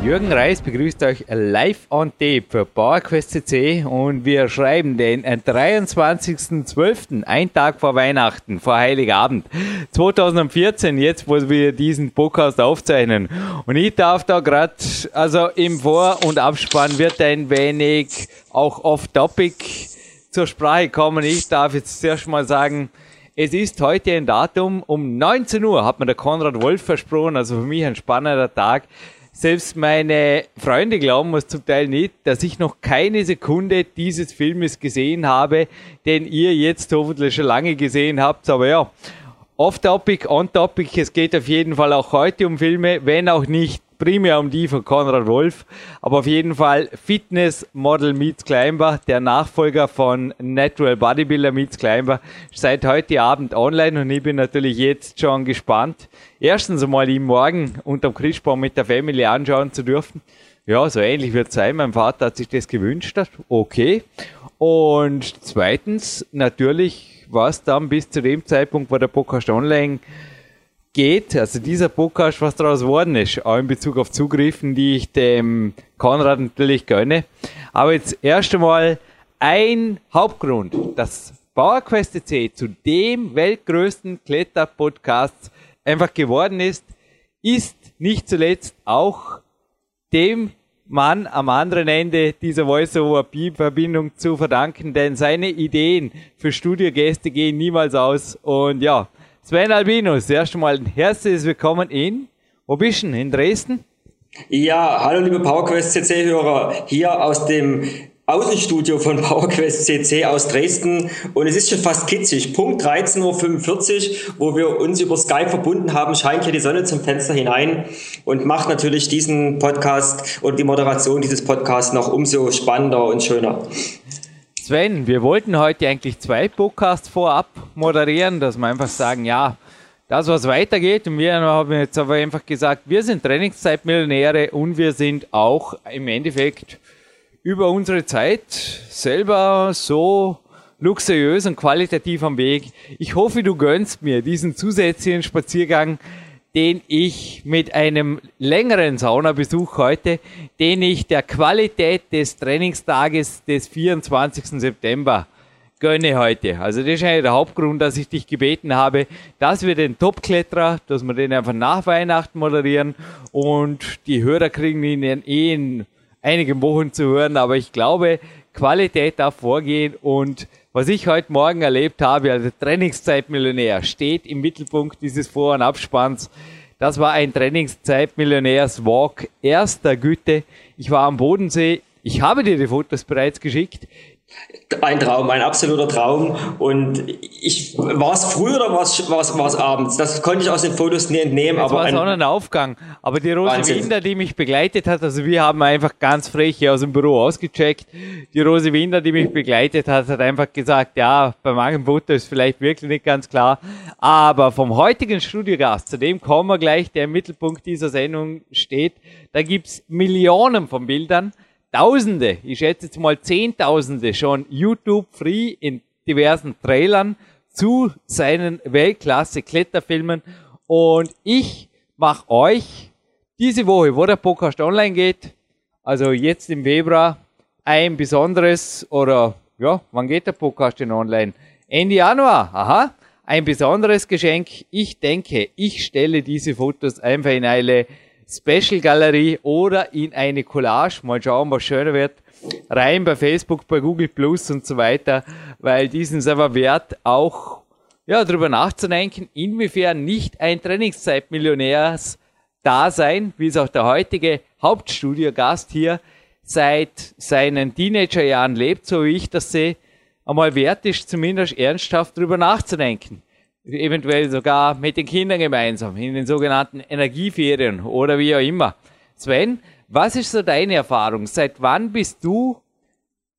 Jürgen Reis begrüßt euch live on tape für PowerQuest CC und wir schreiben den 23.12., ein Tag vor Weihnachten, vor Heiligabend 2014, jetzt wo wir diesen Podcast aufzeichnen. Und ich darf da gerade, also im Vor- und Abspann wird ein wenig auch off-topic zur Sprache kommen. Ich darf jetzt zuerst mal sagen, es ist heute ein Datum, um 19 Uhr hat mir der Konrad Wolf versprochen, also für mich ein spannender Tag. Selbst meine Freunde glauben es zum Teil nicht, dass ich noch keine Sekunde dieses Filmes gesehen habe, den ihr jetzt hoffentlich schon lange gesehen habt. Aber ja, off-topic, on-topic, es geht auf jeden Fall auch heute um Filme, wenn auch nicht primär um die von Konrad Wolf, aber auf jeden Fall Fitness Model Meets Climber, der Nachfolger von Natural Bodybuilder Meets Climber, seit heute Abend online und ich bin natürlich jetzt schon gespannt. Erstens einmal ihn morgen unterm Christbaum mit der Family anschauen zu dürfen. Ja, so ähnlich wird es sein. Mein Vater hat sich das gewünscht. Okay. Und zweitens, natürlich war es dann bis zu dem Zeitpunkt, wo der Podcast online geht, also dieser Podcast, was daraus geworden ist, auch in Bezug auf Zugriffen, die ich dem Konrad natürlich gönne. Aber jetzt erst einmal ein Hauptgrund, dass PowerQuest C zu dem weltgrößten Kletterpodcast einfach geworden ist, ist nicht zuletzt auch dem Mann am anderen Ende dieser Voice-over-Verbindung zu verdanken, denn seine Ideen für Studiogäste gehen niemals aus. Und ja, Sven Albinus, erst einmal ein herzliches Willkommen in, wo bist du? In Dresden? Ja, hallo liebe PowerQuest CC-Hörer, hier aus dem Außenstudio von PowerQuest CC aus Dresden und es ist schon fast kitzig. Punkt 13.45 Uhr, wo wir uns über Skype verbunden haben, scheint hier die Sonne zum Fenster hinein und macht natürlich diesen Podcast und die Moderation dieses Podcasts noch umso spannender und schöner. Sven, wir wollten heute eigentlich zwei Podcasts vorab moderieren, dass wir einfach sagen, ja, das, was weitergeht. Und wir haben jetzt aber einfach gesagt, wir sind Trainingszeitmillionäre und wir sind auch im Endeffekt über unsere Zeit selber so luxuriös und qualitativ am Weg. Ich hoffe, du gönnst mir diesen zusätzlichen Spaziergang den ich mit einem längeren Saunabesuch heute, den ich der Qualität des Trainingstages des 24. September gönne heute. Also das ist eigentlich der Hauptgrund, dass ich dich gebeten habe, dass wir den Topkletterer, dass wir den einfach nach Weihnachten moderieren und die Hörer kriegen ihn eh in einigen Wochen zu hören, aber ich glaube, Qualität darf vorgehen und was ich heute Morgen erlebt habe, also Trainingszeitmillionär, steht im Mittelpunkt dieses Vor- und Abspanns. Das war ein Trainingszeitmillionärs-Walk erster Güte. Ich war am Bodensee. Ich habe dir die Fotos bereits geschickt. Ein Traum, ein absoluter Traum. Und ich war es früh oder war es abends? Das konnte ich aus den Fotos nie entnehmen. Es war Sonnenaufgang. Aber die Rose Wahnsinn. Winder, die mich begleitet hat, also wir haben einfach ganz frech hier aus dem Büro ausgecheckt. Die Rose Winder, die mich begleitet hat, hat einfach gesagt, ja, bei manchen Fotos ist vielleicht wirklich nicht ganz klar. Aber vom heutigen Studiogast, zu dem kommen wir gleich, der im Mittelpunkt dieser Sendung steht, da gibt's Millionen von Bildern. Tausende, ich schätze jetzt mal Zehntausende schon YouTube free in diversen Trailern zu seinen Weltklasse-Kletterfilmen. Und ich mache euch diese Woche, wo der Podcast online geht, also jetzt im Februar, ein besonderes oder ja, wann geht der Podcast denn online? Ende Januar, aha, ein besonderes Geschenk. Ich denke, ich stelle diese Fotos einfach in eine Special Galerie oder in eine Collage. Mal schauen, was schöner wird. Rein bei Facebook, bei Google Plus und so weiter, weil diesen selber wert auch ja, darüber nachzudenken, inwiefern nicht ein Trainingszeitmillionärs Dasein, wie es auch der heutige Hauptstudiogast hier seit seinen Teenagerjahren lebt, so wie ich das sehe, einmal wert ist, zumindest ernsthaft darüber nachzudenken eventuell sogar mit den Kindern gemeinsam in den sogenannten Energieferien oder wie auch immer. Sven, was ist so deine Erfahrung? Seit wann bist du,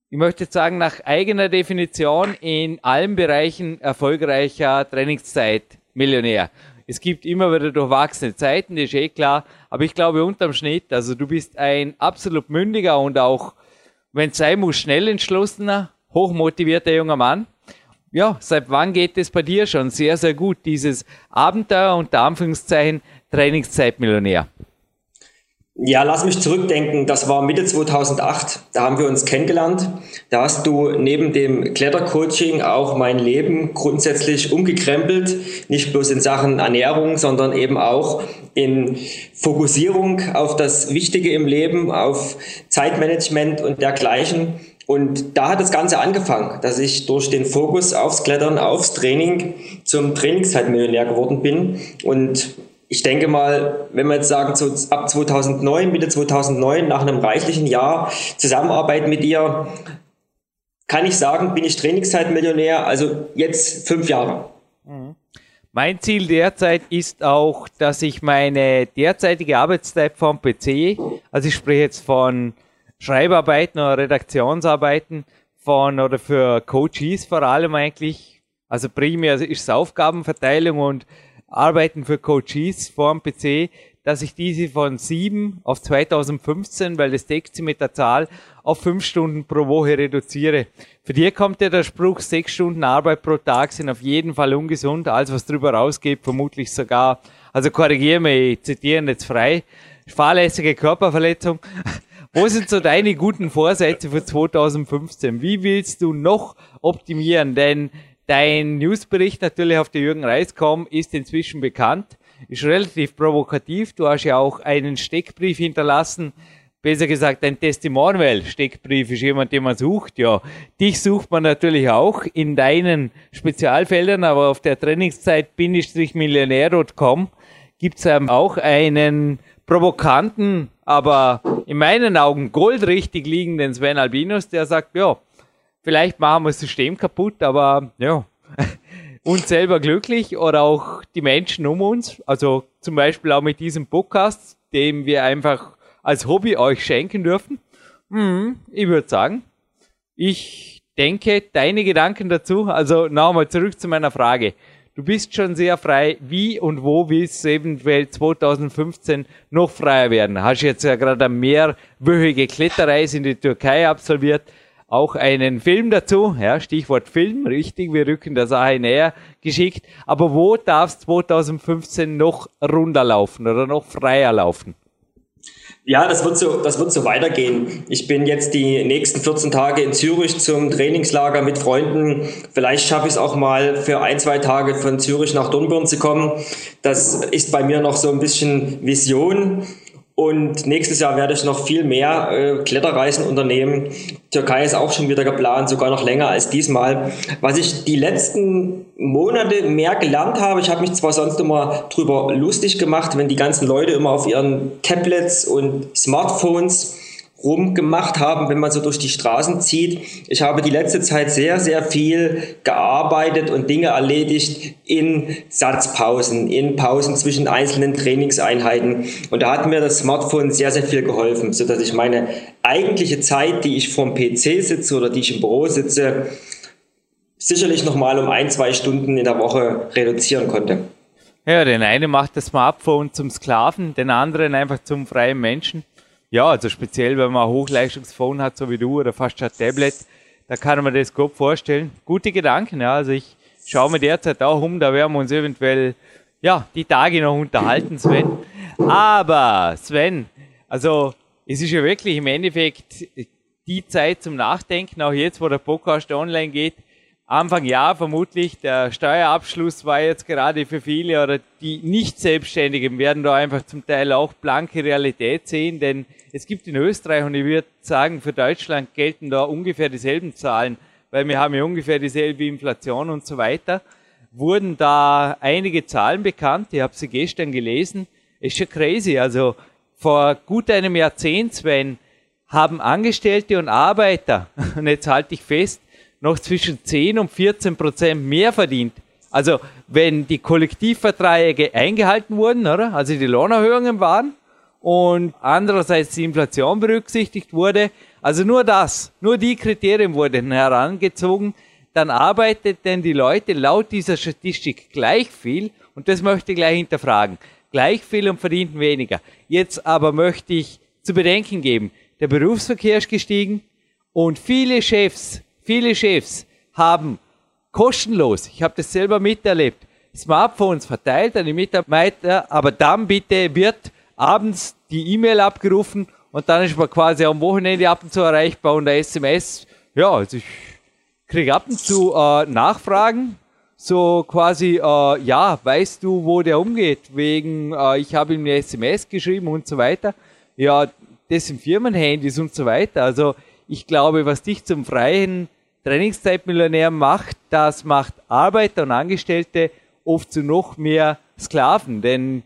ich möchte sagen, nach eigener Definition in allen Bereichen erfolgreicher Trainingszeit Millionär? Es gibt immer wieder durchwachsene Zeiten, das ist eh klar. Aber ich glaube unterm Schnitt, also du bist ein absolut mündiger und auch, wenn es sein muss, schnell entschlossener, hochmotivierter junger Mann. Ja, seit wann geht es bei dir schon sehr, sehr gut, dieses Abenteuer unter Anführungszeichen Trainingszeitmillionär? Ja, lass mich zurückdenken. Das war Mitte 2008. Da haben wir uns kennengelernt. Da hast du neben dem Klettercoaching auch mein Leben grundsätzlich umgekrempelt. Nicht bloß in Sachen Ernährung, sondern eben auch in Fokussierung auf das Wichtige im Leben, auf Zeitmanagement und dergleichen. Und da hat das Ganze angefangen, dass ich durch den Fokus aufs Klettern, aufs Training zum Trainingszeitmillionär geworden bin. Und ich denke mal, wenn wir jetzt sagen, so ab 2009, Mitte 2009, nach einem reichlichen Jahr Zusammenarbeit mit dir, kann ich sagen, bin ich Trainingszeitmillionär, also jetzt fünf Jahre. Mhm. Mein Ziel derzeit ist auch, dass ich meine derzeitige Arbeitszeit vom PC, also ich spreche jetzt von Schreibarbeiten oder Redaktionsarbeiten, von oder für Coaches vor allem eigentlich, also primär ist es Aufgabenverteilung und Arbeiten für Coaches vorm PC, dass ich diese von 7 auf 2015, weil das deckt sie mit der Zahl, auf 5 Stunden pro Woche reduziere. Für dir kommt ja der Spruch, 6 Stunden Arbeit pro Tag sind auf jeden Fall ungesund. Alles, was drüber rausgeht, vermutlich sogar, also korrigiere mich, ich zitiere jetzt frei, fahrlässige Körperverletzung. Wo sind so deine guten Vorsätze für 2015? Wie willst du noch optimieren? Denn Dein Newsbericht natürlich auf der Jürgen Reis.com ist inzwischen bekannt, ist relativ provokativ. Du hast ja auch einen Steckbrief hinterlassen, besser gesagt ein Testimonial. Steckbrief ist jemand, den man sucht. Ja, dich sucht man natürlich auch in deinen Spezialfeldern, aber auf der Trainingszeit-millionär.com gibt es auch einen provokanten, aber in meinen Augen goldrichtig liegenden Sven Albinus, der sagt, ja, Vielleicht machen wir das System kaputt, aber ja, uns selber glücklich oder auch die Menschen um uns. Also zum Beispiel auch mit diesem Podcast, dem wir einfach als Hobby euch schenken dürfen. Hm, ich würde sagen, ich denke, deine Gedanken dazu, also nochmal zurück zu meiner Frage. Du bist schon sehr frei. Wie und wo willst du eventuell 2015 noch freier werden? Hast jetzt ja gerade eine mehrwöchige Kletterreise in die Türkei absolviert auch einen Film dazu, ja, Stichwort Film, richtig, wir rücken der Sache näher geschickt. Aber wo darf es 2015 noch runterlaufen oder noch freier laufen? Ja, das wird so, das wird so weitergehen. Ich bin jetzt die nächsten 14 Tage in Zürich zum Trainingslager mit Freunden. Vielleicht schaffe ich es auch mal für ein, zwei Tage von Zürich nach Dornbirn zu kommen. Das ist bei mir noch so ein bisschen Vision. Und nächstes Jahr werde ich noch viel mehr äh, Kletterreisen unternehmen. Türkei ist auch schon wieder geplant, sogar noch länger als diesmal. Was ich die letzten Monate mehr gelernt habe, ich habe mich zwar sonst immer drüber lustig gemacht, wenn die ganzen Leute immer auf ihren Tablets und Smartphones rumgemacht haben, wenn man so durch die Straßen zieht. Ich habe die letzte Zeit sehr, sehr viel gearbeitet und Dinge erledigt in Satzpausen, in Pausen zwischen einzelnen Trainingseinheiten. Und da hat mir das Smartphone sehr, sehr viel geholfen, so dass ich meine eigentliche Zeit, die ich vorm PC sitze oder die ich im Büro sitze, sicherlich nochmal um ein, zwei Stunden in der Woche reduzieren konnte. Ja, den einen macht das Smartphone zum Sklaven, den anderen einfach zum freien Menschen. Ja, also speziell, wenn man ein Hochleistungsphone hat, so wie du, oder fast ein Tablet, da kann man das gut vorstellen. Gute Gedanken, ja. Also ich schaue mir derzeit auch um, da werden wir uns eventuell, ja, die Tage noch unterhalten, Sven. Aber, Sven, also es ist ja wirklich im Endeffekt die Zeit zum Nachdenken, auch jetzt, wo der Podcast online geht, Anfang Jahr vermutlich, der Steuerabschluss war jetzt gerade für viele oder die Nicht-Selbstständigen werden da einfach zum Teil auch blanke Realität sehen, denn es gibt in Österreich und ich würde sagen, für Deutschland gelten da ungefähr dieselben Zahlen, weil wir haben ja ungefähr dieselbe Inflation und so weiter. Wurden da einige Zahlen bekannt, ich habe sie gestern gelesen, ist schon crazy, also vor gut einem Jahrzehnt, Sven, haben Angestellte und Arbeiter, und jetzt halte ich fest, noch zwischen 10 und 14 Prozent mehr verdient. Also wenn die Kollektivverträge eingehalten wurden, oder? also die Lohnerhöhungen waren und andererseits die Inflation berücksichtigt wurde, also nur das, nur die Kriterien wurden herangezogen, dann arbeitet denn die Leute laut dieser Statistik gleich viel und das möchte ich gleich hinterfragen. Gleich viel und verdienten weniger. Jetzt aber möchte ich zu bedenken geben, der Berufsverkehr ist gestiegen und viele Chefs, viele Chefs haben kostenlos, ich habe das selber miterlebt, Smartphones verteilt an die Mitarbeiter, aber dann bitte wird abends die E-Mail abgerufen und dann ist man quasi am Wochenende ab und zu erreichbar und der SMS. Ja, also ich kriege ab und zu äh, Nachfragen, so quasi, äh, ja, weißt du, wo der umgeht? Wegen, äh, ich habe ihm eine SMS geschrieben und so weiter. Ja, das sind Firmenhandys und so weiter. Also ich glaube, was dich zum freien Trainingszeitmillionär macht, das macht Arbeiter und Angestellte oft zu noch mehr Sklaven. Denn,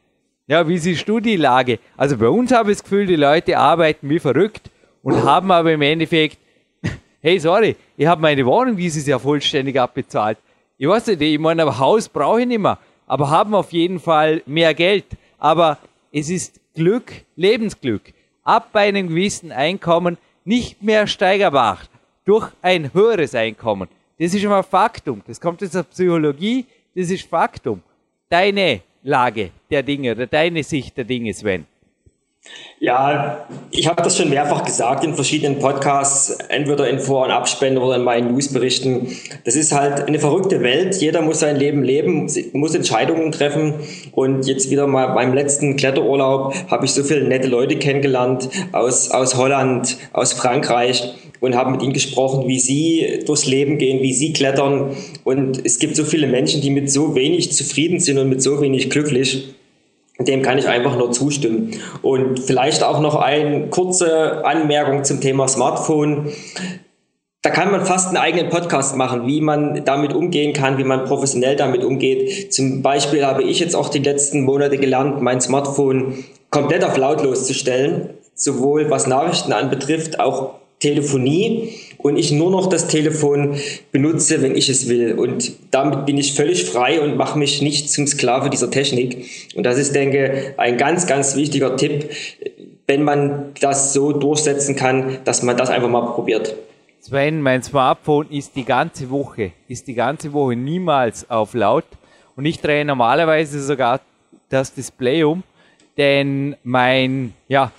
ja, wie siehst du die Lage? Also bei uns habe ich das Gefühl, die Leute arbeiten wie verrückt und haben aber im Endeffekt, hey, sorry, ich habe meine Wohnung dieses Jahr vollständig abbezahlt. Ich weiß nicht, ich meine, ein Haus brauche ich nicht mehr, aber haben auf jeden Fall mehr Geld. Aber es ist Glück, Lebensglück, ab einem gewissen Einkommen nicht mehr steigerbar durch ein höheres Einkommen. Das ist mal Faktum. Das kommt aus der Psychologie, das ist Faktum. Deine Lage der Dinge oder deine Sicht der Dinge, Sven. Ja, ich habe das schon mehrfach gesagt in verschiedenen Podcasts, entweder in Vor- und Abspenden oder in meinen Newsberichten. Das ist halt eine verrückte Welt. Jeder muss sein Leben leben, muss Entscheidungen treffen. Und jetzt wieder mal beim letzten Kletterurlaub habe ich so viele nette Leute kennengelernt aus, aus Holland, aus Frankreich und habe mit ihnen gesprochen, wie sie durchs Leben gehen, wie sie klettern. Und es gibt so viele Menschen, die mit so wenig zufrieden sind und mit so wenig glücklich. Dem kann ich einfach nur zustimmen. Und vielleicht auch noch eine kurze Anmerkung zum Thema Smartphone. Da kann man fast einen eigenen Podcast machen, wie man damit umgehen kann, wie man professionell damit umgeht. Zum Beispiel habe ich jetzt auch die letzten Monate gelernt, mein Smartphone komplett auf lautlos zu stellen, sowohl was Nachrichten anbetrifft, auch Telefonie und ich nur noch das Telefon benutze, wenn ich es will. Und damit bin ich völlig frei und mache mich nicht zum Sklave dieser Technik. Und das ist, denke ich, ein ganz, ganz wichtiger Tipp, wenn man das so durchsetzen kann, dass man das einfach mal probiert. Sven, mein Smartphone ist die ganze Woche, ist die ganze Woche niemals auf laut und ich drehe normalerweise sogar das Display um, denn mein, ja,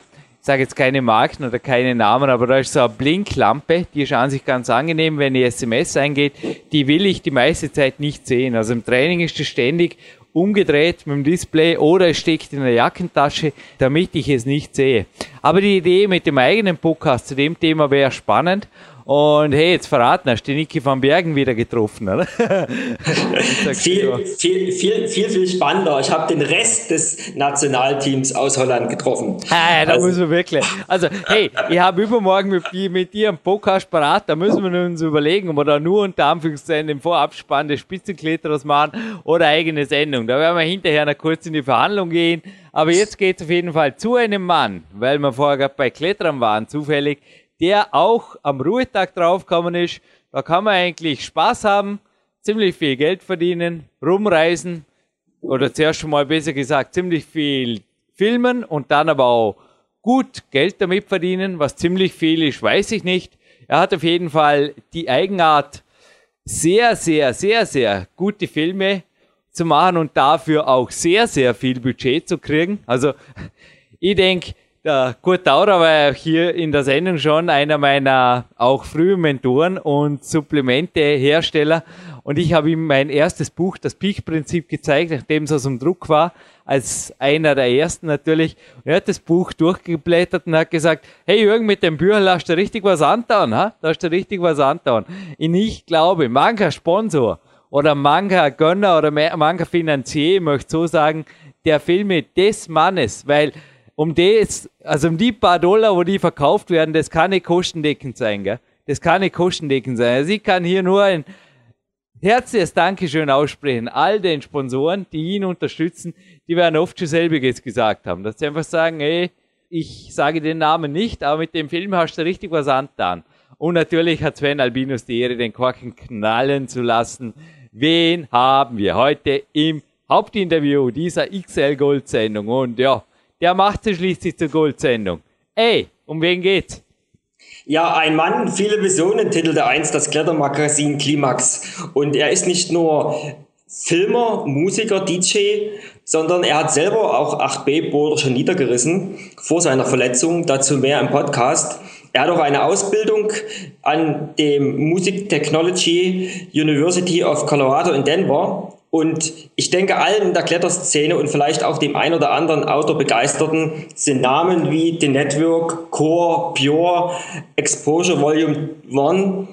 sage jetzt keine Marken oder keine Namen, aber da ist so eine Blinklampe, die ist an sich ganz angenehm, wenn die SMS eingeht, die will ich die meiste Zeit nicht sehen. Also im Training ist es ständig umgedreht mit dem Display oder es steckt in der Jackentasche, damit ich es nicht sehe. Aber die Idee mit dem eigenen Podcast zu dem Thema wäre spannend und hey, jetzt verraten, hast du die Niki van Bergen wieder getroffen, oder? viel, viel, viel, viel, viel spannender. Ich habe den Rest des Nationalteams aus Holland getroffen. Ah, da also. muss man wirklich. Also, hey, ich habe übermorgen mit, mit dir einen Podcast parat, da müssen wir uns überlegen, ob wir da nur unter Anführungszeichen den Vorabspann des Spitzenkletterers machen oder eigene Sendung. Da werden wir hinterher noch kurz in die Verhandlung gehen. Aber jetzt geht es auf jeden Fall zu einem Mann, weil wir vorher gerade bei Klettern waren, zufällig, der auch am Ruhetag draufgekommen ist. Da kann man eigentlich Spaß haben, ziemlich viel Geld verdienen, rumreisen oder zuerst mal besser gesagt ziemlich viel filmen und dann aber auch gut Geld damit verdienen. Was ziemlich viel ist, weiß ich nicht. Er hat auf jeden Fall die Eigenart, sehr, sehr, sehr, sehr gute Filme zu machen und dafür auch sehr, sehr viel Budget zu kriegen. Also ich denke, der Kurt Taurer war hier in der Sendung schon einer meiner auch frühen Mentoren und Supplementehersteller. Und ich habe ihm mein erstes Buch, das Peak-Prinzip, gezeigt, nachdem es aus dem Druck war, als einer der ersten natürlich. Und er hat das Buch durchgeblättert und hat gesagt, hey Jürgen, mit dem Bücher hast du richtig was antauen, ha? Da hast du richtig was antauen. Und ich glaube, mancher Sponsor oder mancher Gönner oder mancher Finanzier, möchte so sagen, der Filme des Mannes, weil um das, also um die paar Dollar, wo die verkauft werden, das kann nicht kostendeckend sein, gell? Das kann nicht kostendeckend sein. Also ich kann hier nur ein herzliches Dankeschön aussprechen. All den Sponsoren, die ihn unterstützen, die werden oft schon selbiges gesagt haben. Dass sie einfach sagen, ey, ich sage den Namen nicht, aber mit dem Film hast du richtig was angetan. Und natürlich hat Sven Albinus die Ehre, den Korken knallen zu lassen. Wen haben wir heute im Hauptinterview dieser XL Gold Sendung? Und ja, der macht sie schließlich zur Goldsendung. Ey, um wen geht's? Ja, ein Mann, viele Visionen, titelte einst das Klettermagazin Klimax. Und er ist nicht nur Filmer, Musiker, DJ, sondern er hat selber auch 8B-Boulder schon niedergerissen vor seiner Verletzung. Dazu mehr im Podcast. Er hat auch eine Ausbildung an dem Music Technology University of Colorado in Denver. Und ich denke, allen in der Kletterszene und vielleicht auch dem ein oder anderen Outdoor-Begeisterten sind Namen wie The Network, Core, Pure, Exposure Volume 1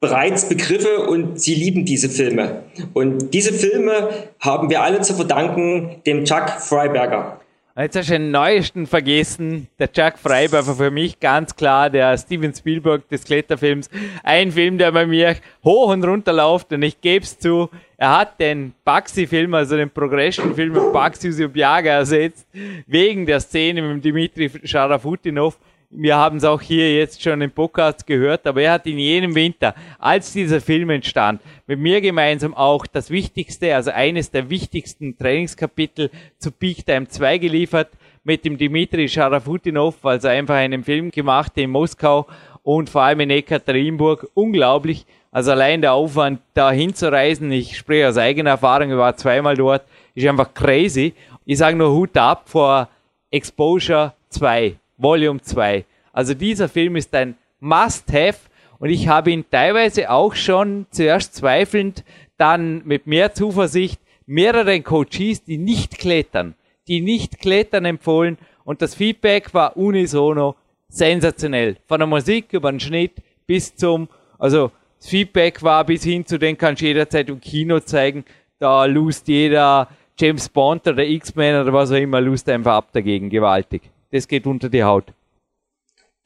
bereits Begriffe und sie lieben diese Filme. Und diese Filme haben wir alle zu verdanken dem Chuck Freiberger. Jetzt hast du den neuesten vergessen. Der Chuck Freiberger für mich ganz klar der Steven Spielberg des Kletterfilms. Ein Film, der bei mir hoch und runter läuft und ich gebe es zu, er hat den Baxi-Film, also den Progression-Film mit Baxi Subjaga ersetzt, wegen der Szene mit Dimitri Scharafutinov wir haben es auch hier jetzt schon im Podcast gehört, aber er hat in jenem Winter, als dieser Film entstand, mit mir gemeinsam auch das Wichtigste, also eines der wichtigsten Trainingskapitel zu Peak Time 2 geliefert, mit dem Dimitri Scharafutinov, also einfach einen Film gemacht in Moskau und vor allem in Ekaterinburg. Unglaublich. Also allein der Aufwand, da hinzureisen, ich spreche aus eigener Erfahrung, ich war zweimal dort, ist einfach crazy. Ich sage nur Hut ab vor Exposure 2. Volume 2. Also dieser Film ist ein Must-Have und ich habe ihn teilweise auch schon zuerst zweifelnd, dann mit mehr Zuversicht mehreren Coaches, die nicht klettern, die nicht klettern empfohlen und das Feedback war unisono sensationell. Von der Musik über den Schnitt bis zum, also das Feedback war bis hin zu den kannst du jederzeit im Kino zeigen, da lust jeder James Bond oder X-Men oder was auch immer, lust einfach ab dagegen, gewaltig das geht unter die Haut.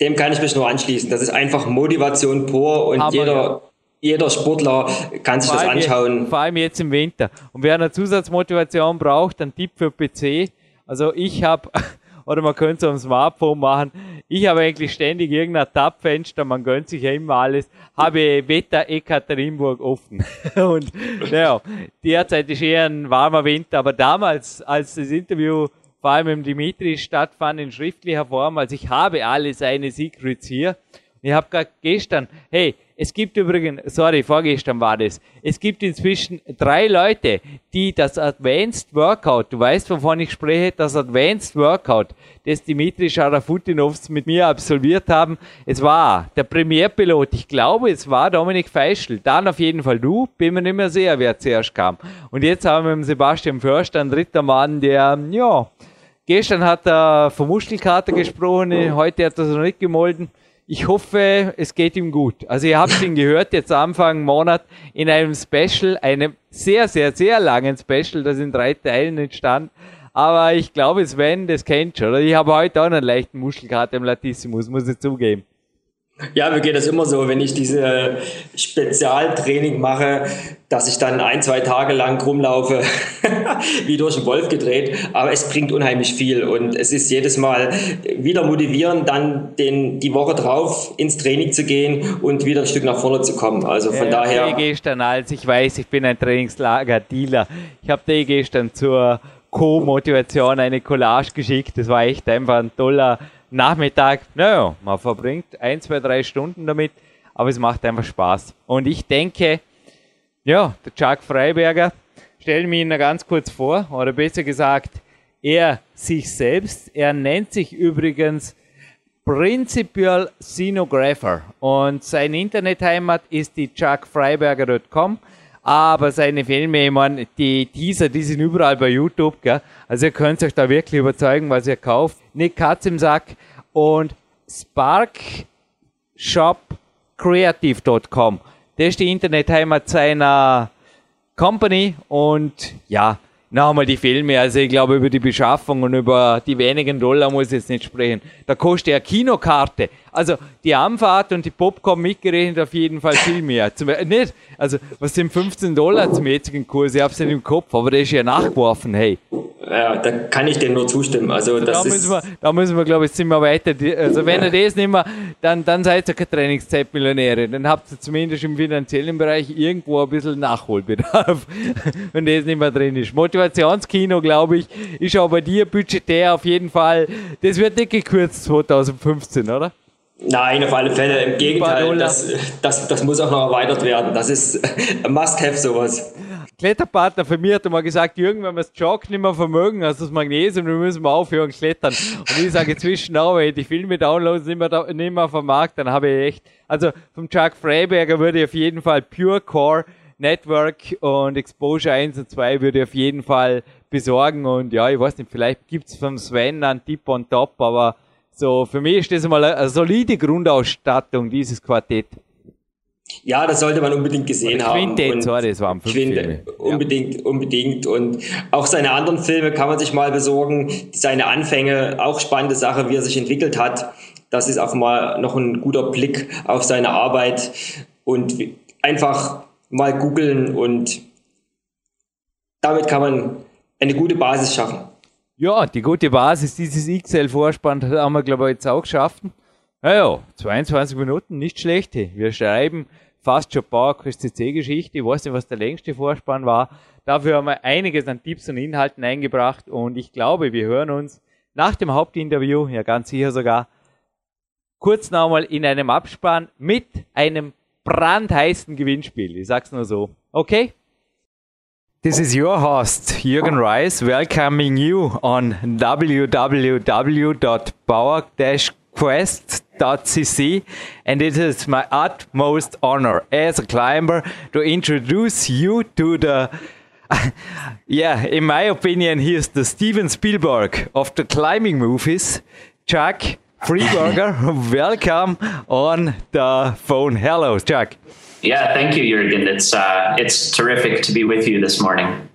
Dem kann ich mich nur anschließen. Das ist einfach Motivation pur und Aber jeder, ja. jeder Sportler kann sich das anschauen. Jetzt, vor allem jetzt im Winter. Und wer eine Zusatzmotivation braucht, ein Tipp für PC. Also ich habe, oder man könnte es am Smartphone machen, ich habe eigentlich ständig irgendein Tab-Fenster, man gönnt sich ja immer alles, habe Wetter Ekaterinburg offen. und naja, derzeit ist eher ein warmer Winter, aber damals, als das Interview vor allem im Dimitri stattfand in schriftlicher Form. Also ich habe alle seine Secrets hier. Ich habe gerade gestern, hey, es gibt übrigens, sorry, vorgestern war das, es gibt inzwischen drei Leute, die das Advanced Workout, du weißt, wovon ich spreche, das Advanced Workout, das Dimitri Scharafutinovs mit mir absolviert haben. Es war der Premierpilot, ich glaube, es war Dominik Feischl, dann auf jeden Fall du, bin mir nicht mehr sicher, wer zuerst kam. Und jetzt haben wir mit Sebastian Förster, ein dritter Mann, der, ja, Gestern hat er vom Muschelkater gesprochen, heute hat er es noch nicht gemolden. Ich hoffe, es geht ihm gut. Also ihr habt ihn gehört, jetzt Anfang Monat in einem Special, einem sehr, sehr, sehr langen Special, das in drei Teilen entstand. Aber ich glaube, Sven, das kennt schon. Ich habe heute auch einen leichten Muschelkater im Latissimus, muss ich zugeben. Ja, mir geht das immer so, wenn ich diese Spezialtraining mache, dass ich dann ein, zwei Tage lang rumlaufe, wie durch den Wolf gedreht. Aber es bringt unheimlich viel und es ist jedes Mal wieder motivierend, dann den, die Woche drauf ins Training zu gehen und wieder ein Stück nach vorne zu kommen. Also von ja, daher. Ich gestern, als ich weiß, ich bin ein Trainingslager-Dealer. Ich habe dir gestern zur Co-Motivation eine Collage geschickt. Das war echt einfach ein toller Nachmittag, naja, man verbringt ein, zwei, drei Stunden damit, aber es macht einfach Spaß. Und ich denke, ja, der Chuck Freiberger, stellen wir ihn ganz kurz vor, oder besser gesagt, er sich selbst, er nennt sich übrigens Principal Scenographer. Und seine Internetheimat ist die chuckfreiberger.com aber seine Filme, ich meine, die Teaser, die sind überall bei YouTube, gell? Also ihr könnt euch da wirklich überzeugen, was ihr kauft. Nick Katz im Sack und sparkshopcreative.com. Das ist die Internetheimat seiner Company und ja, noch einmal die Filme, also ich glaube über die Beschaffung und über die wenigen Dollar muss ich jetzt nicht sprechen. Da kostet ja Kinokarte. Also die Anfahrt und die Popcorn mitgerechnet auf jeden Fall viel mehr. Zum, nicht, also was sind 15 Dollar zum jetzigen Kurs? Ich habe es nicht im Kopf, aber das ist ja nachgeworfen, hey. Ja, da kann ich dem nur zustimmen. Also, also das da, müssen wir, da müssen wir, glaube ich, sind wir weiter. Also wenn ihr das nicht mehr, dann, dann seid ihr keine Trainingszeitmillionäre. Dann habt ihr zumindest im finanziellen Bereich irgendwo ein bisschen Nachholbedarf, wenn das nicht mehr drin ist. Motivationskino, glaube ich, ist auch bei dir budgetär auf jeden Fall, das wird nicht gekürzt 2015, oder? Nein, auf alle Fälle. Im Gegenteil, das, das, das muss auch noch erweitert werden. Das ist ein Must-have, sowas. Kletterpartner von mir hat mal gesagt, Jürgen, wenn wir das Jog nicht mehr vermögen, also das Magnesium, dann müssen wir aufhören klettern. Und ich sage inzwischen auch, wenn ich die Filme downloads nicht mehr, nicht mehr vom Markt, dann habe ich echt, also vom Chuck Freiberger würde ich auf jeden Fall Pure Core Network und Exposure 1 und 2 würde ich auf jeden Fall besorgen und ja, ich weiß nicht, vielleicht gibt's vom Sven einen Tipp on top, aber so, für mich ist das mal eine solide Grundausstattung, dieses Quartett. Ja, das sollte man unbedingt gesehen Oder haben. Quintet, sorry, das waren fünf Quinte, Filme. Unbedingt, ja. unbedingt. Und auch seine anderen Filme kann man sich mal besorgen. Seine Anfänge, auch spannende Sache, wie er sich entwickelt hat. Das ist auch mal noch ein guter Blick auf seine Arbeit. Und einfach mal googeln und damit kann man eine gute Basis schaffen. Ja, die gute Basis dieses XL-Vorspann haben wir, glaube ich, jetzt auch geschafft. Naja, 22 Minuten, nicht schlecht. Wir schreiben fast schon PowerQuest CC-Geschichte. Ich weiß nicht, was der längste Vorspann war. Dafür haben wir einiges an Tipps und Inhalten eingebracht und ich glaube, wir hören uns nach dem Hauptinterview, ja ganz sicher sogar, kurz nochmal in einem Abspann mit einem brandheißen Gewinnspiel. Ich sag's nur so. Okay? This is your host, Jürgen Reis, welcoming you on www.power-quest.cc and it is my utmost honor as a climber to introduce you to the yeah, in my opinion, he is the Steven Spielberg of the climbing movies. Chuck Fryberger, welcome on the phone. Hello, Chuck. Yeah, thank you, Jurgen. It's uh, it's terrific to be with you this morning.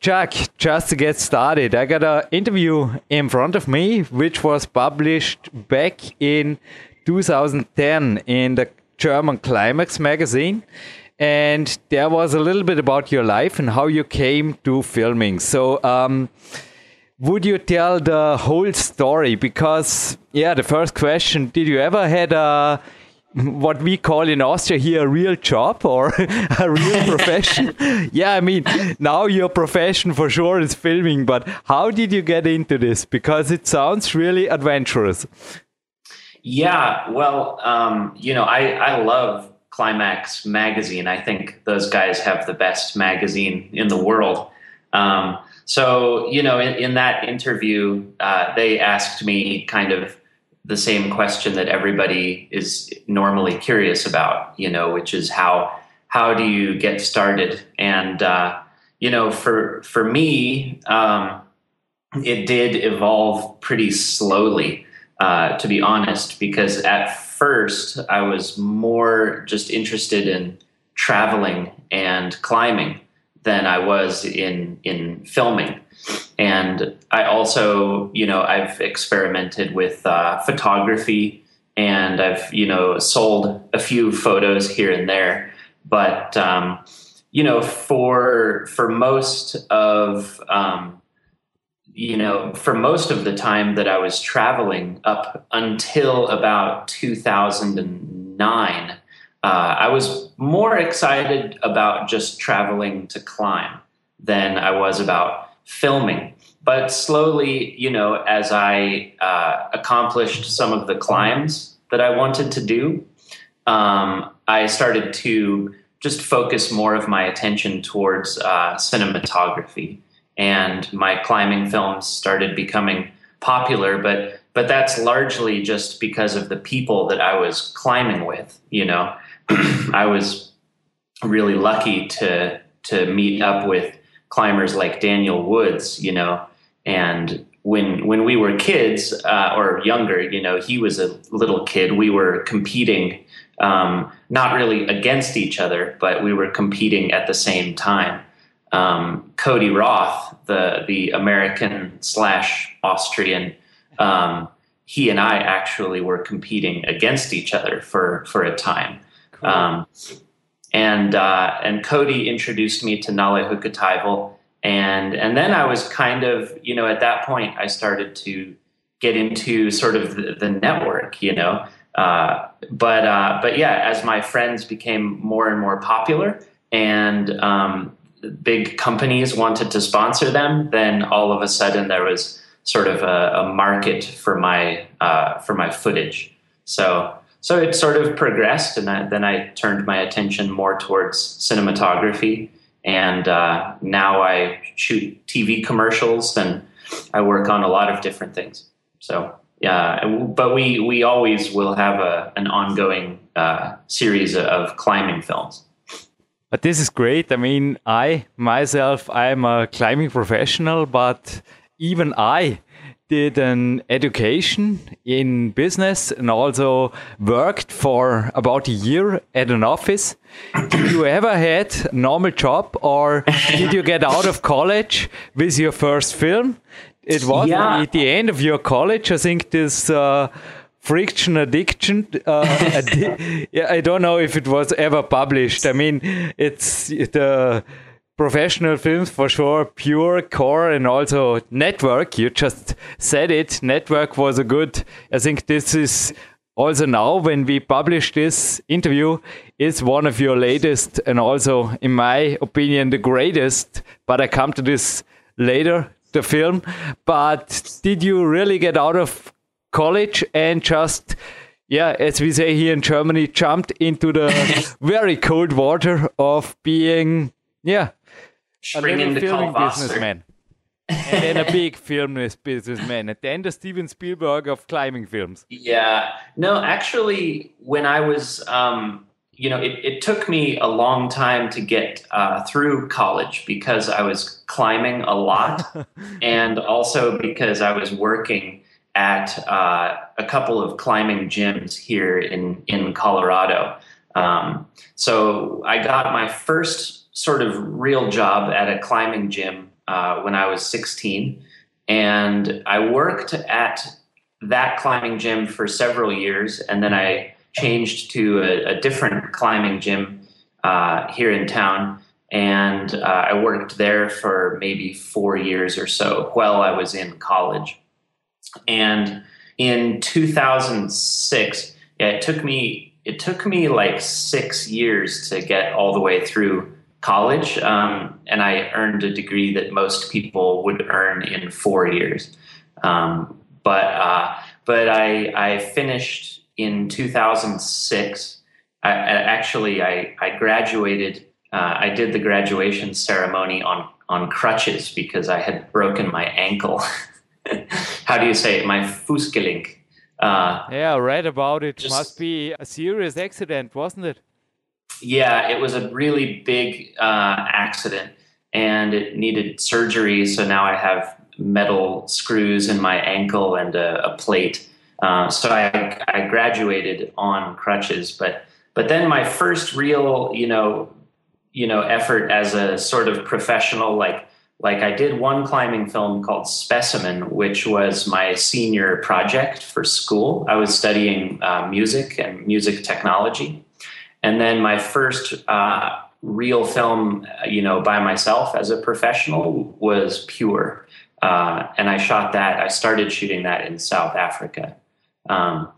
Chuck, just to get started, I got an interview in front of me, which was published back in 2010 in the German Climax magazine. And there was a little bit about your life and how you came to filming. So, um, would you tell the whole story? Because, yeah, the first question did you ever had a what we call in Austria here a real job or a real profession. yeah, I mean, now your profession for sure is filming, but how did you get into this? Because it sounds really adventurous. Yeah, well, um, you know, I, I love Climax magazine. I think those guys have the best magazine in the world. Um, so, you know, in, in that interview, uh, they asked me kind of the same question that everybody is normally curious about, you know, which is how how do you get started? And uh, you know, for for me, um, it did evolve pretty slowly, uh, to be honest, because at first I was more just interested in traveling and climbing than I was in in filming. And I also, you know, I've experimented with uh, photography and I've, you know, sold a few photos here and there. But, um, you know, for for most of um, you know, for most of the time that I was traveling up until about 2009, uh, I was more excited about just traveling to climb than I was about filming. But slowly, you know, as I uh, accomplished some of the climbs that I wanted to do, um, I started to just focus more of my attention towards uh, cinematography. And my climbing films started becoming popular, but but that's largely just because of the people that I was climbing with. You know, I was really lucky to to meet up with climbers like Daniel Woods, you know, and when when we were kids uh, or younger, you know, he was a little kid. We were competing, um, not really against each other, but we were competing at the same time. Um, Cody Roth, the the American slash Austrian, um, he and I actually were competing against each other for for a time. Cool. Um, and uh, and Cody introduced me to Nalle Hukkataival, and and then I was kind of you know at that point I started to get into sort of the, the network, you know. Uh, but uh, but yeah, as my friends became more and more popular, and um, big companies wanted to sponsor them, then all of a sudden there was sort of a, a market for my uh, for my footage. So so it sort of progressed, and I, then I turned my attention more towards cinematography, and uh, now I shoot TV commercials and I work on a lot of different things. So yeah, but we we always will have a an ongoing uh, series of climbing films. But this is great. I mean, I myself, I'm a climbing professional, but even I did an education in business and also worked for about a year at an office. Did you ever had a normal job or did you get out of college with your first film? It was yeah. at the end of your college. I think this uh, friction addiction. Uh, addi yeah, I don't know if it was ever published. I mean, it's the professional films for sure, pure core and also network. You just said it. Network was a good. I think this is also now when we publish this interview is one of your latest and also in my opinion the greatest but i come to this later the film but did you really get out of college and just yeah as we say here in germany jumped into the very cold water of being yeah a little filming businessman. and then a big film businessman, then the end of Steven Spielberg of climbing films. Yeah, no, actually, when I was, um, you know, it, it, took me a long time to get uh, through college because I was climbing a lot, and also because I was working at uh, a couple of climbing gyms here in in Colorado. Um, so I got my first sort of real job at a climbing gym uh, when I was 16. And I worked at that climbing gym for several years. And then I changed to a, a different climbing gym uh, here in town. And uh, I worked there for maybe four years or so while I was in college. And in 2006, yeah, it took me it took me like six years to get all the way through college, um, and I earned a degree that most people would earn in four years. Um, but uh, but I, I finished in 2006. I, actually, I, I graduated. Uh, I did the graduation ceremony on on crutches because I had broken my ankle. How do you say it? My Fußgelenk. Uh, yeah, I read about it. Just, Must be a serious accident, wasn't it? Yeah, it was a really big uh, accident and it needed surgery. So now I have metal screws in my ankle and a, a plate. Uh, so I, I graduated on crutches, but but then my first real you know you know effort as a sort of professional like like I did one climbing film called Specimen, which was my senior project for school. I was studying uh, music and music technology, and then my first uh, real film, you know, by myself as a professional was Pure. Uh, and I shot that. I started shooting that in South Africa. Um,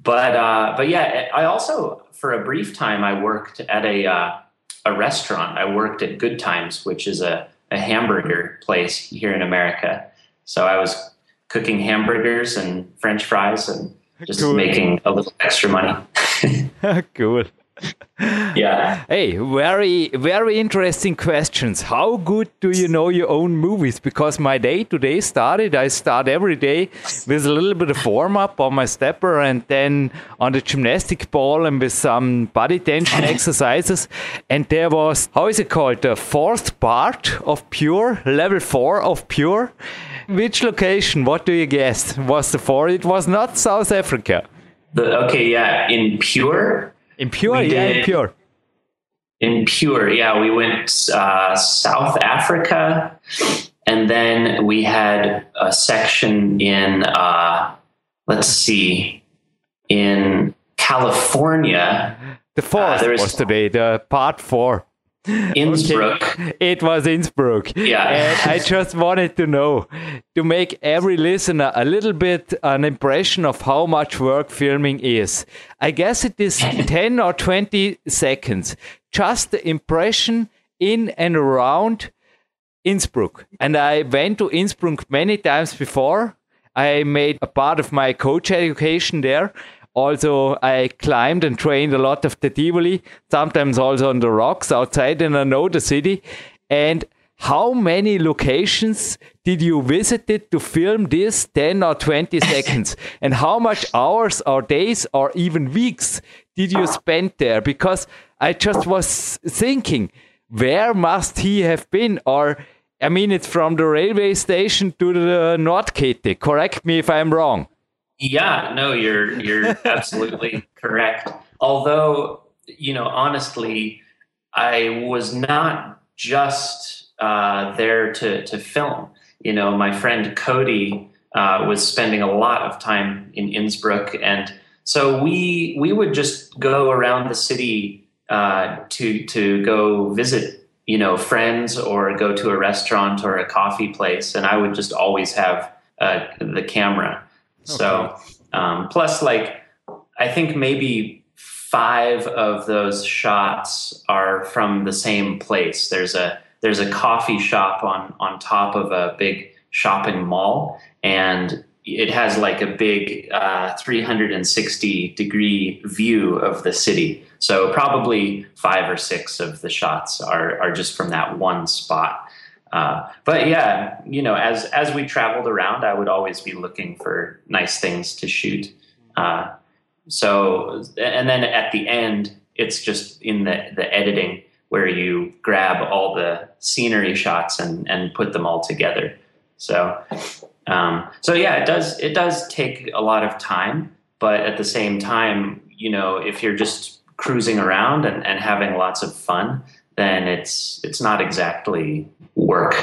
but uh, but yeah, I also for a brief time I worked at a uh, a restaurant. I worked at Good Times, which is a, a hamburger place here in America. So I was cooking hamburgers and French fries and just cool. making a little extra money. cool yeah. Hey, very, very interesting questions. How good do you know your own movies? Because my day today started, I start every day with a little bit of warm up on my stepper and then on the gymnastic ball and with some body tension exercises. And there was, how is it called? The fourth part of Pure, level four of Pure. Which location, what do you guess, was the four? It was not South Africa. The, okay, yeah, in Pure Impure, we yeah, impure. Impure, yeah. We went uh, South Africa, and then we had a section in, uh, let's see, in California. The fourth uh, was today, the part four. Innsbruck. It was Innsbruck. Yeah. and I just wanted to know to make every listener a little bit an impression of how much work filming is. I guess it is 10 or 20 seconds. Just the impression in and around Innsbruck. And I went to Innsbruck many times before. I made a part of my coach education there Also, I climbed and trained a lot of the Tivoli, sometimes also on the rocks outside, and I know the city. And how many locations did you visit it to film this 10 or 20 seconds? And how much hours or days or even weeks did you spend there? Because I just was thinking, where must he have been? Or, I mean, it's from the railway station to the Nordkette. Correct me if I'm wrong. Yeah, no, you're you're absolutely correct. Although, you know, honestly, I was not just uh, there to to film. You know, my friend Cody uh, was spending a lot of time in Innsbruck, and so we we would just go around the city uh, to to go visit you know friends or go to a restaurant or a coffee place, and I would just always have uh, the camera so, um, plus, like, I think maybe five of those shots are from the same place. There's a there's a coffee shop on on top of a big shopping mall, and it has like a big uh, 360 degree view of the city. So probably five or six of the shots are are just from that one spot. Uh, but yeah, you know, as as we traveled around, I would always be looking for nice things to shoot. Uh, so, and then at the end, it's just in the the editing where you grab all the scenery shots and and put them all together. So, um, so yeah, it does it does take a lot of time, but at the same time, you know, if you're just cruising around and, and having lots of fun, then it's it's not exactly work.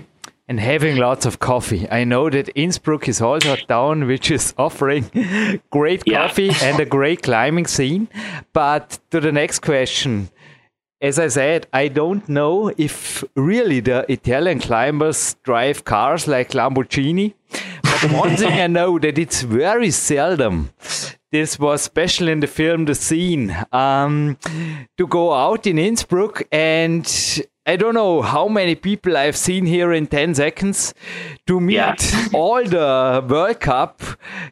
and having lots of coffee. I know that Innsbruck is also a town which is offering great yeah. coffee and a great climbing scene. But to the next question, as I said, I don't know if really the Italian climbers drive cars like Lamborghini. But one thing I know that it's very seldom this was special in the film The Scene um, to go out in Innsbruck and I don't know how many people I've seen here in 10 seconds to meet yeah. all the World Cup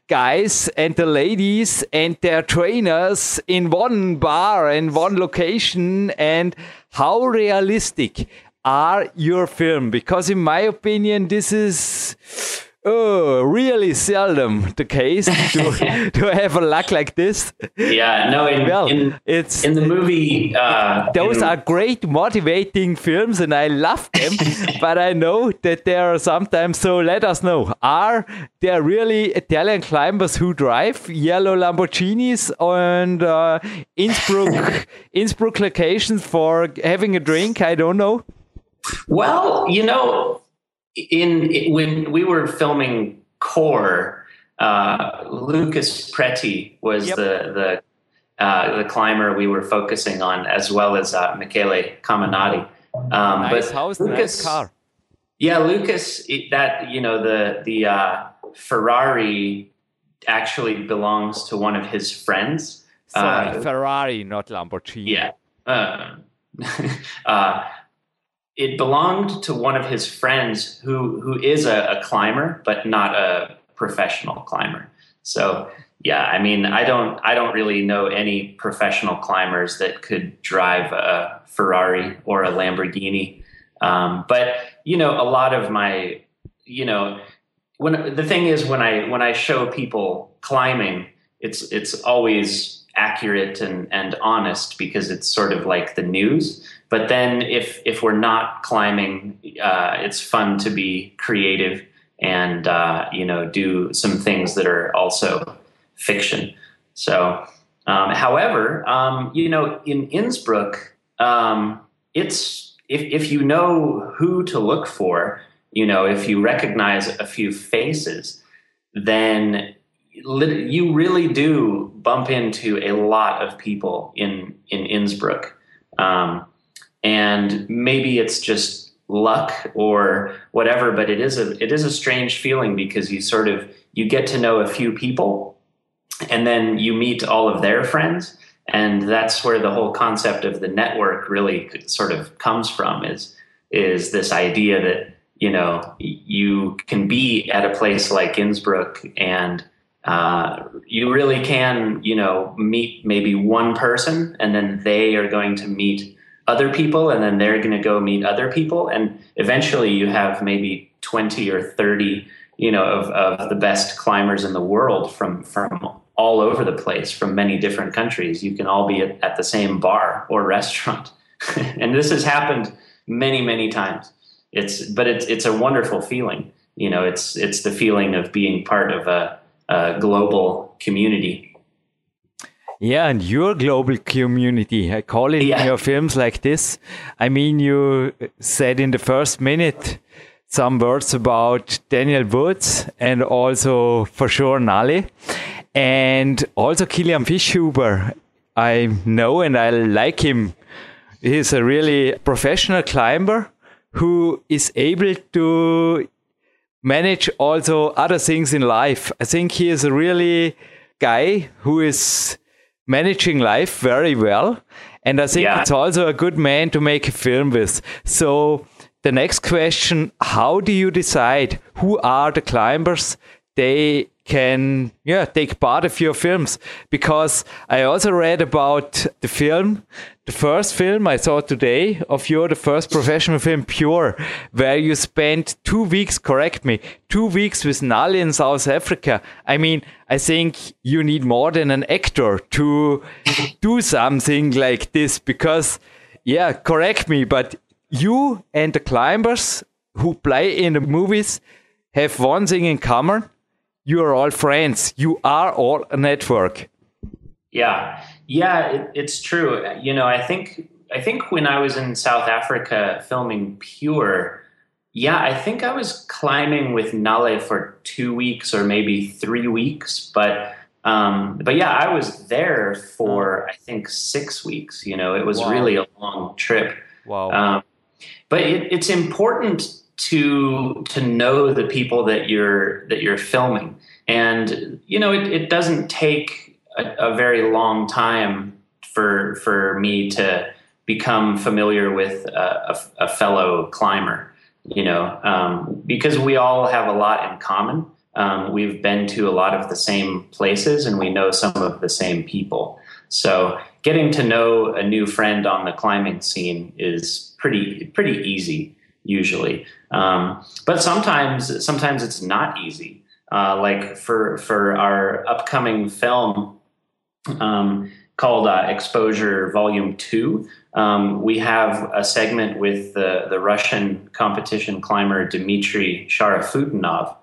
guys and the ladies and their trainers in one bar and one location and how realistic are your film because in my opinion this is oh, really seldom the case to, to have a luck like this. Yeah, no, in, well, in, it's, in the movie. Uh, those in, are great motivating films and I love them, but I know that there are sometimes, so let us know, are there really Italian climbers who drive yellow Lamborghinis and uh, Innsbruck, Innsbruck locations for having a drink? I don't know. Well, you know, in, when we were filming Core, uh, Lucas Preti was yep. the the uh, the climber we were focusing on, as well as uh, Michele Caminati. Um, nice but How is Lucas, nice car. Yeah, Lucas. That you know the the uh, Ferrari actually belongs to one of his friends. Sorry, uh, Ferrari, not Lamborghini. Yeah. Uh, uh, it belonged to one of his friends who who is a, a, climber but not a professional climber. So yeah i mean i don't i don't really know any professional climbers that could drive a ferrari or a lamborghini. Um, but you know a lot of my you know when the thing is when i when i show people climbing it's it's always accurate and and honest because it's sort of like the news but then if if we're not climbing, uh, it's fun to be creative and uh, you know do some things that are also fiction. So, um, however, um, you know, in Innsbruck, um, it's if if you know who to look for, you know, if you recognize a few faces, then you really do bump into a lot of people in in Innsbruck. Um, and maybe it's just luck or whatever but it is a it is a strange feeling because you sort of you get to know a few people and then you meet all of their friends. And that's where the whole concept of the network really sort of comes from is is this idea that you know you can be at a place like Innsbruck and uh, you really can, you know, meet maybe one person and then they are going to meet other people and then they're going to go meet other people. And eventually you have maybe 20 or 30, you know, of, of the best climbers in the world from, from all over the place from many different countries. You can all be at, at the same bar or restaurant. and this has happened many, many times. It's, but it's, it's a wonderful feeling. You know, it's, it's the feeling of being part of a, uh, global community. Yeah, and your global community, I call it yeah. in your films like this. I mean, you said in the first minute some words about Daniel Woods and also for sure Nalle and also Kilian Fischhuber. I know and I like him. He's a really professional climber who is able to manage also other things in life. I think he is a really guy who is managing life very well. And I think yeah. it's also a good man to make a film with. So the next question, how do you decide who are the climbers they can yeah take part of your films. Because I also read about the film the first film I saw today of your the first professional film Pure where you spent two weeks correct me two weeks with Nalle in South Africa. I mean I think you need more than an actor to do something like this because yeah correct me but you and the climbers who play in the movies have one thing in common you are all friends. You are all a network. Yeah, yeah, it, it's true. You know, I think I think when I was in South Africa filming Pure, yeah, I think I was climbing with Nalle for two weeks or maybe three weeks, but um, but yeah, I was there for I think six weeks. You know, it was wow. really a long trip. Wow. Um, but it, it's important to to know the people that you're that you're filming. And you know it, it doesn't take a, a, very long time for for me to become familiar with a, a, a fellow climber you know um, because we all have a lot in common. Um, we've been to a lot of the same places and we know some of the same people. So getting to know a new friend on the climbing scene is pretty pretty easy usually. Um, but sometimes, sometimes it's not easy. Uh, like for for our upcoming film um, called uh, Exposure Volume Two, um, we have a segment with the the Russian competition climber Dmitry Sharafutdinov,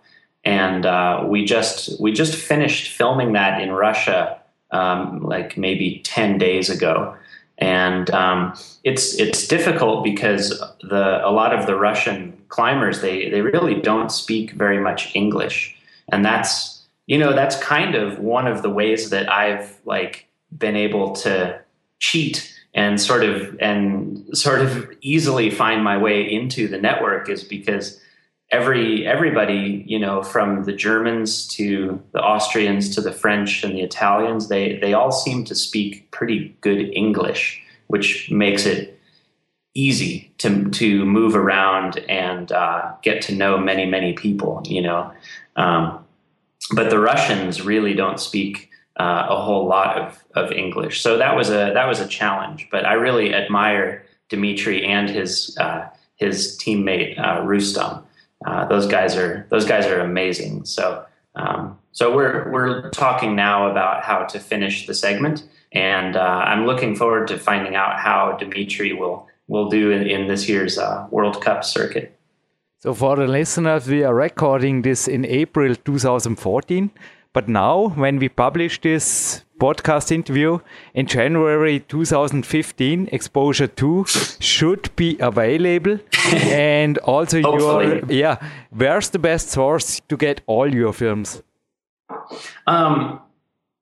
and uh, we just we just finished filming that in Russia um, like maybe ten days ago and um, it's it's difficult because the a lot of the Russian climbers they they really don't speak very much English, and that's you know that's kind of one of the ways that I've like been able to cheat and sort of and sort of easily find my way into the network is because every everybody you know from the Germans to the Austrians to the French and the Italians they they all seem to speak pretty good English which makes it easy to to move around and uh, get to know many many people you know. Um, but the Russians really don't speak uh, a whole lot of, of English. So that was a that was a challenge but I really admire Dmitry and his uh, his teammate uh, Rustam uh, those guys are those guys are amazing. So um, so we're we're talking now about how to finish the segment, and uh, I'm looking forward to finding out how Dmitry will will do in, in this year's uh, World Cup circuit. So for the listeners, we are recording this in April 2014. But now, when we publish this podcast interview in January 2015, Exposure 2 should be available. and also, your yeah, where's the best source to get all your films? Um,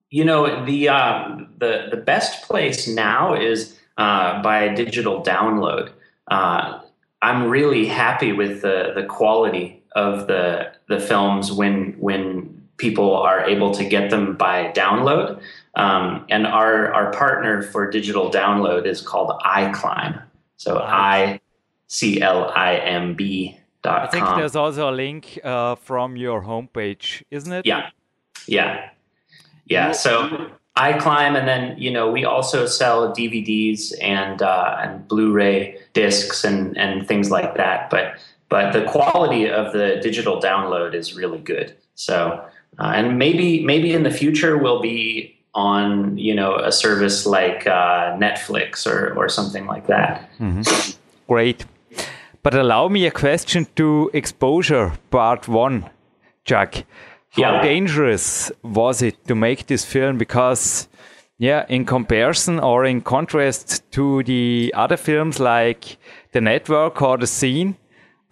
you know, the uh, the the best place now is uh, by digital download. Uh, I'm really happy with the the quality of the the films when when people are able to get them by download. Um, and our, our partner for digital download is called iClimb. So I C L I M B dot I think there's also a link uh, from your homepage, isn't it? Yeah. Yeah. Yeah. So I climb, and then you know we also sell DVDs and uh, and Blu-ray discs and and things like that. But but the quality of the digital download is really good. So uh, and maybe maybe in the future we'll be on you know a service like uh, Netflix or or something like that. Mm-hmm. Great. But allow me a question to exposure part one, Jack. How yeah. dangerous was it to make this film? Because, yeah, in comparison or in contrast to the other films like The Network or The Scene,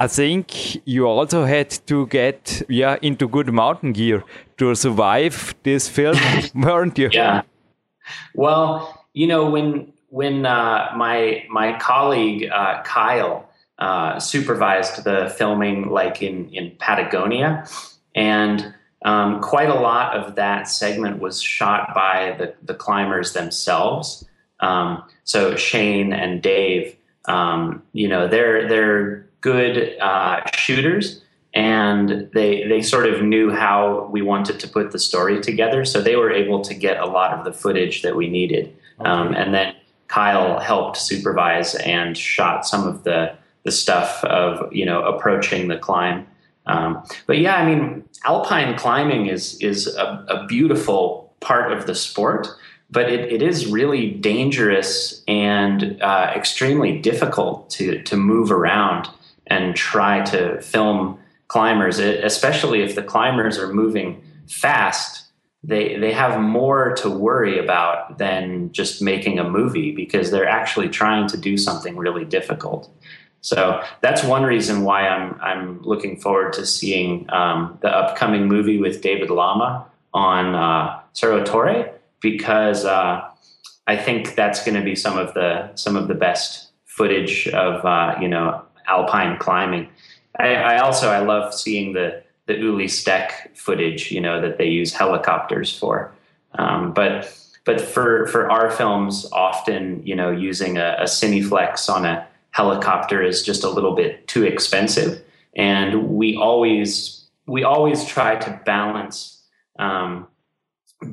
I think you also had to get yeah into good mountain gear to survive this film, weren't you? Yeah. Well, you know when when uh, my my colleague uh, Kyle uh, supervised the filming, like in in Patagonia, and um, quite a lot of that segment was shot by the, the climbers themselves. Um, so Shane and Dave, um, you know, they're they're good uh, shooters, and they they sort of knew how we wanted to put the story together. So they were able to get a lot of the footage that we needed, um, and then Kyle helped supervise and shot some of the the stuff of you know approaching the climb. Um, but yeah, I mean, alpine climbing is is a, a beautiful part of the sport, but it, it is really dangerous and uh, extremely difficult to to move around and try to film climbers, especially if the climbers are moving fast. They they have more to worry about than just making a movie because they're actually trying to do something really difficult. So that's one reason why I'm I'm looking forward to seeing um, the upcoming movie with David Lama on uh, Cerro Torre because uh, I think that's going to be some of the some of the best footage of uh, you know alpine climbing. I, I, also I love seeing the the Ueli Steck footage you know that they use helicopters for, um, but but for for our films often you know using a, a Cineflex on a helicopter is just a little bit too expensive, and we always we always try to balance um,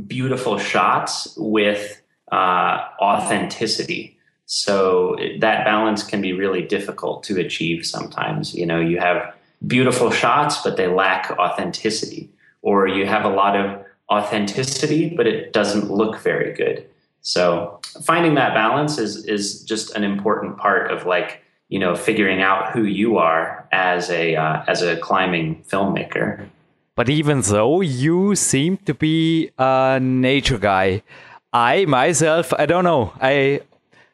beautiful shots with uh, authenticity. So that balance can be really difficult to achieve sometimes. You know, you have beautiful shots, but they lack authenticity, or you have a lot of authenticity, but it doesn't look very good. So finding that balance is is just an important part of like you know figuring out who you are as a uh, as a climbing filmmaker. But even though you seem to be a nature guy, I myself I don't know I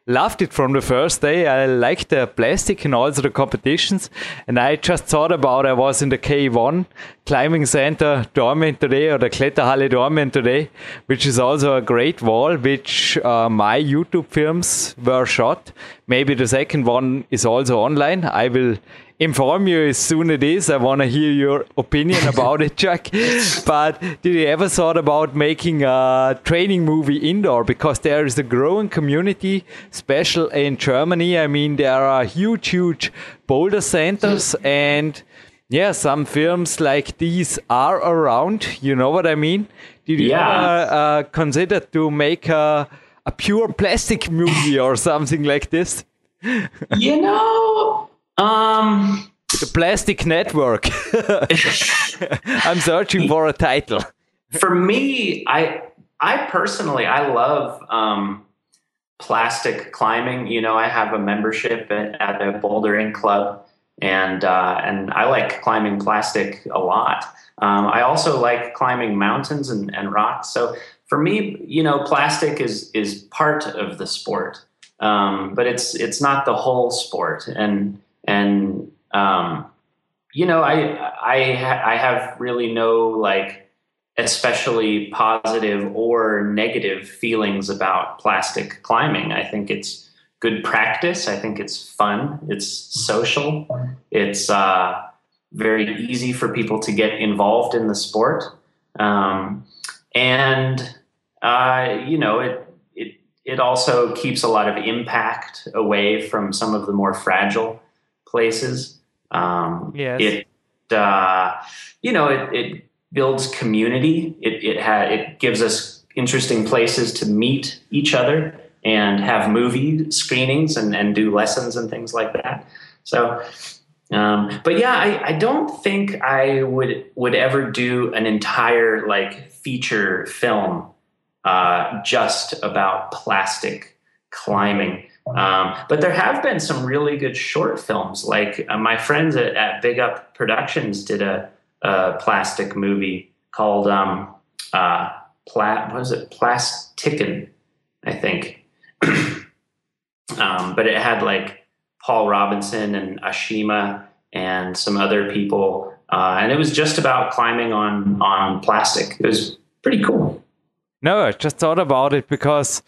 loved it from the first day. I liked the plastic and also the competitions. And I just thought about I was in the K1 climbing center Dormien today or the Kletterhalle Dormien today, which is also a great wall, which uh, my YouTube films were shot. Maybe the second one is also online. I will inform you as soon as it is. I want to hear your opinion about it, Jack. But did you ever thought about making a training movie indoor? Because there is a growing community, special in Germany. I mean, there are huge, huge boulder centers and yeah, some films like these are around. You know what I mean? Did you yeah. ever uh, consider to make a, a pure plastic movie or something like this? you know, um, the Plastic Network. I'm searching for a title. For me, I I personally I love um, plastic climbing. You know, I have a membership at, at a bouldering club, and uh, and I like climbing plastic a lot. Um, I also like climbing mountains and, and rocks. So for me, you know, plastic is is part of the sport, um, but it's it's not the whole sport. And and um, you know, I I I have really no like especially positive or negative feelings about plastic climbing. I think it's good practice. I think it's fun. It's social. It's uh, very easy for people to get involved in the sport, um, and uh, you know it. It, it also keeps a lot of impact away from some of the more fragile places. Um, yes. It, uh, you know, it, it builds community. It it ha- it gives us interesting places to meet each other and have movie screenings and, and do lessons and things like that. So, um, but yeah, I, I don't think I would would ever do an entire like feature film uh, just about plastic climbing. Um, but there have been some really good short films. Like uh, my friends at, at, Big Up Productions did a, a plastic movie called um, uh, Pla- what was it? Plasticken, I think. um, but it had like Paul Robinson and Ashima and some other people, uh, and it was just about climbing on on plastic. It was pretty cool. No, I just thought about it because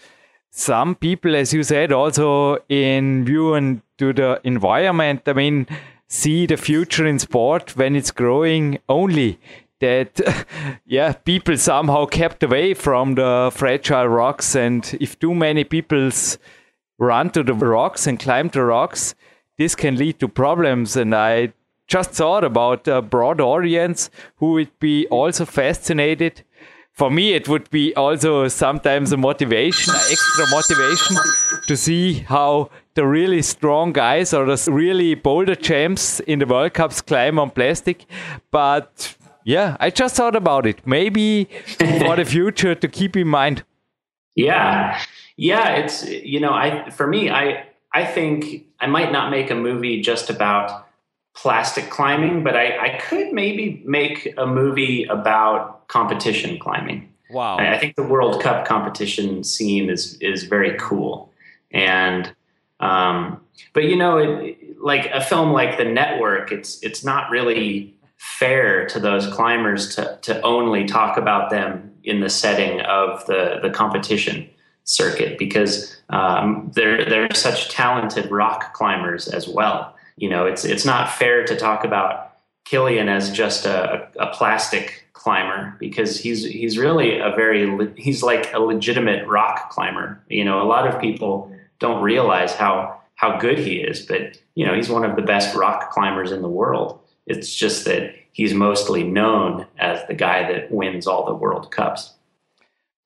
some people, as you said, also in view and to the environment. I mean, see the future in sport when it's growing only that yeah people somehow kept away from the fragile rocks and if too many people run to the rocks and climb the rocks this can lead to problems and i just thought about a broad audience who would be also fascinated for me it would be also sometimes a motivation extra motivation to see how the really strong guys or the really bolder champs in the world cups climb on plastic but yeah, I just thought about it. Maybe for the future to keep in mind. Yeah. Yeah, it's you know, I for me, I I think I might not make a movie just about plastic climbing, but I, I could maybe make a movie about competition climbing. Wow. I, I think the World Cup competition scene is is very cool. And um but you know, it, like a film like The Network, it's it's not really fair to those climbers to, to only talk about them in the setting of the, the competition circuit because um, they're, they're such talented rock climbers as well. You know, it's, it's not fair to talk about Kilian as just a, a plastic climber because he's, he's really a very, he's like a legitimate rock climber. You know, a lot of people don't realize how, how good he is, but you know, he's one of the best rock climbers in the world. It's just that he's mostly known as the guy that wins all the World Cups.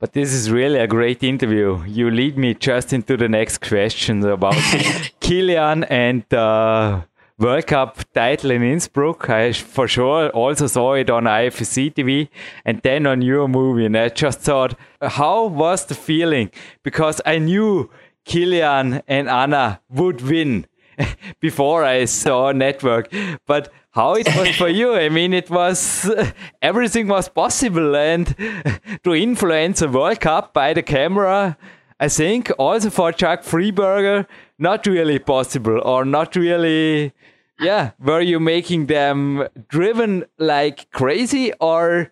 But this is really a great interview. You lead me just into the next question about Kilian and the World Cup title in Innsbruck. I for sure also saw it on IFSC TV and then on your movie. And I just thought, how was the feeling? Because I knew Kilian and Anna would win before I saw Network. But how it was for you. I mean, it was everything was possible, and to influence a World Cup by the camera, I think also for Chuck Fryberger, not really possible or not really. Yeah, were you making them driven like crazy, or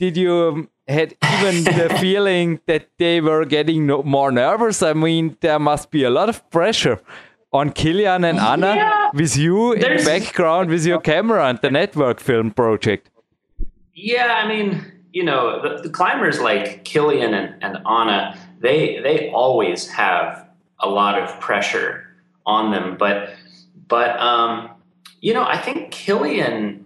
did you had even the feeling that they were getting more nervous? I mean, there must be a lot of pressure on Kilian and Anna yeah, with you in the background with your camera and the network film project. Yeah, I mean, you know, the, the climbers like Kilian and, and Anna, they they always have a lot of pressure on them. But but um, you know, I think Kilian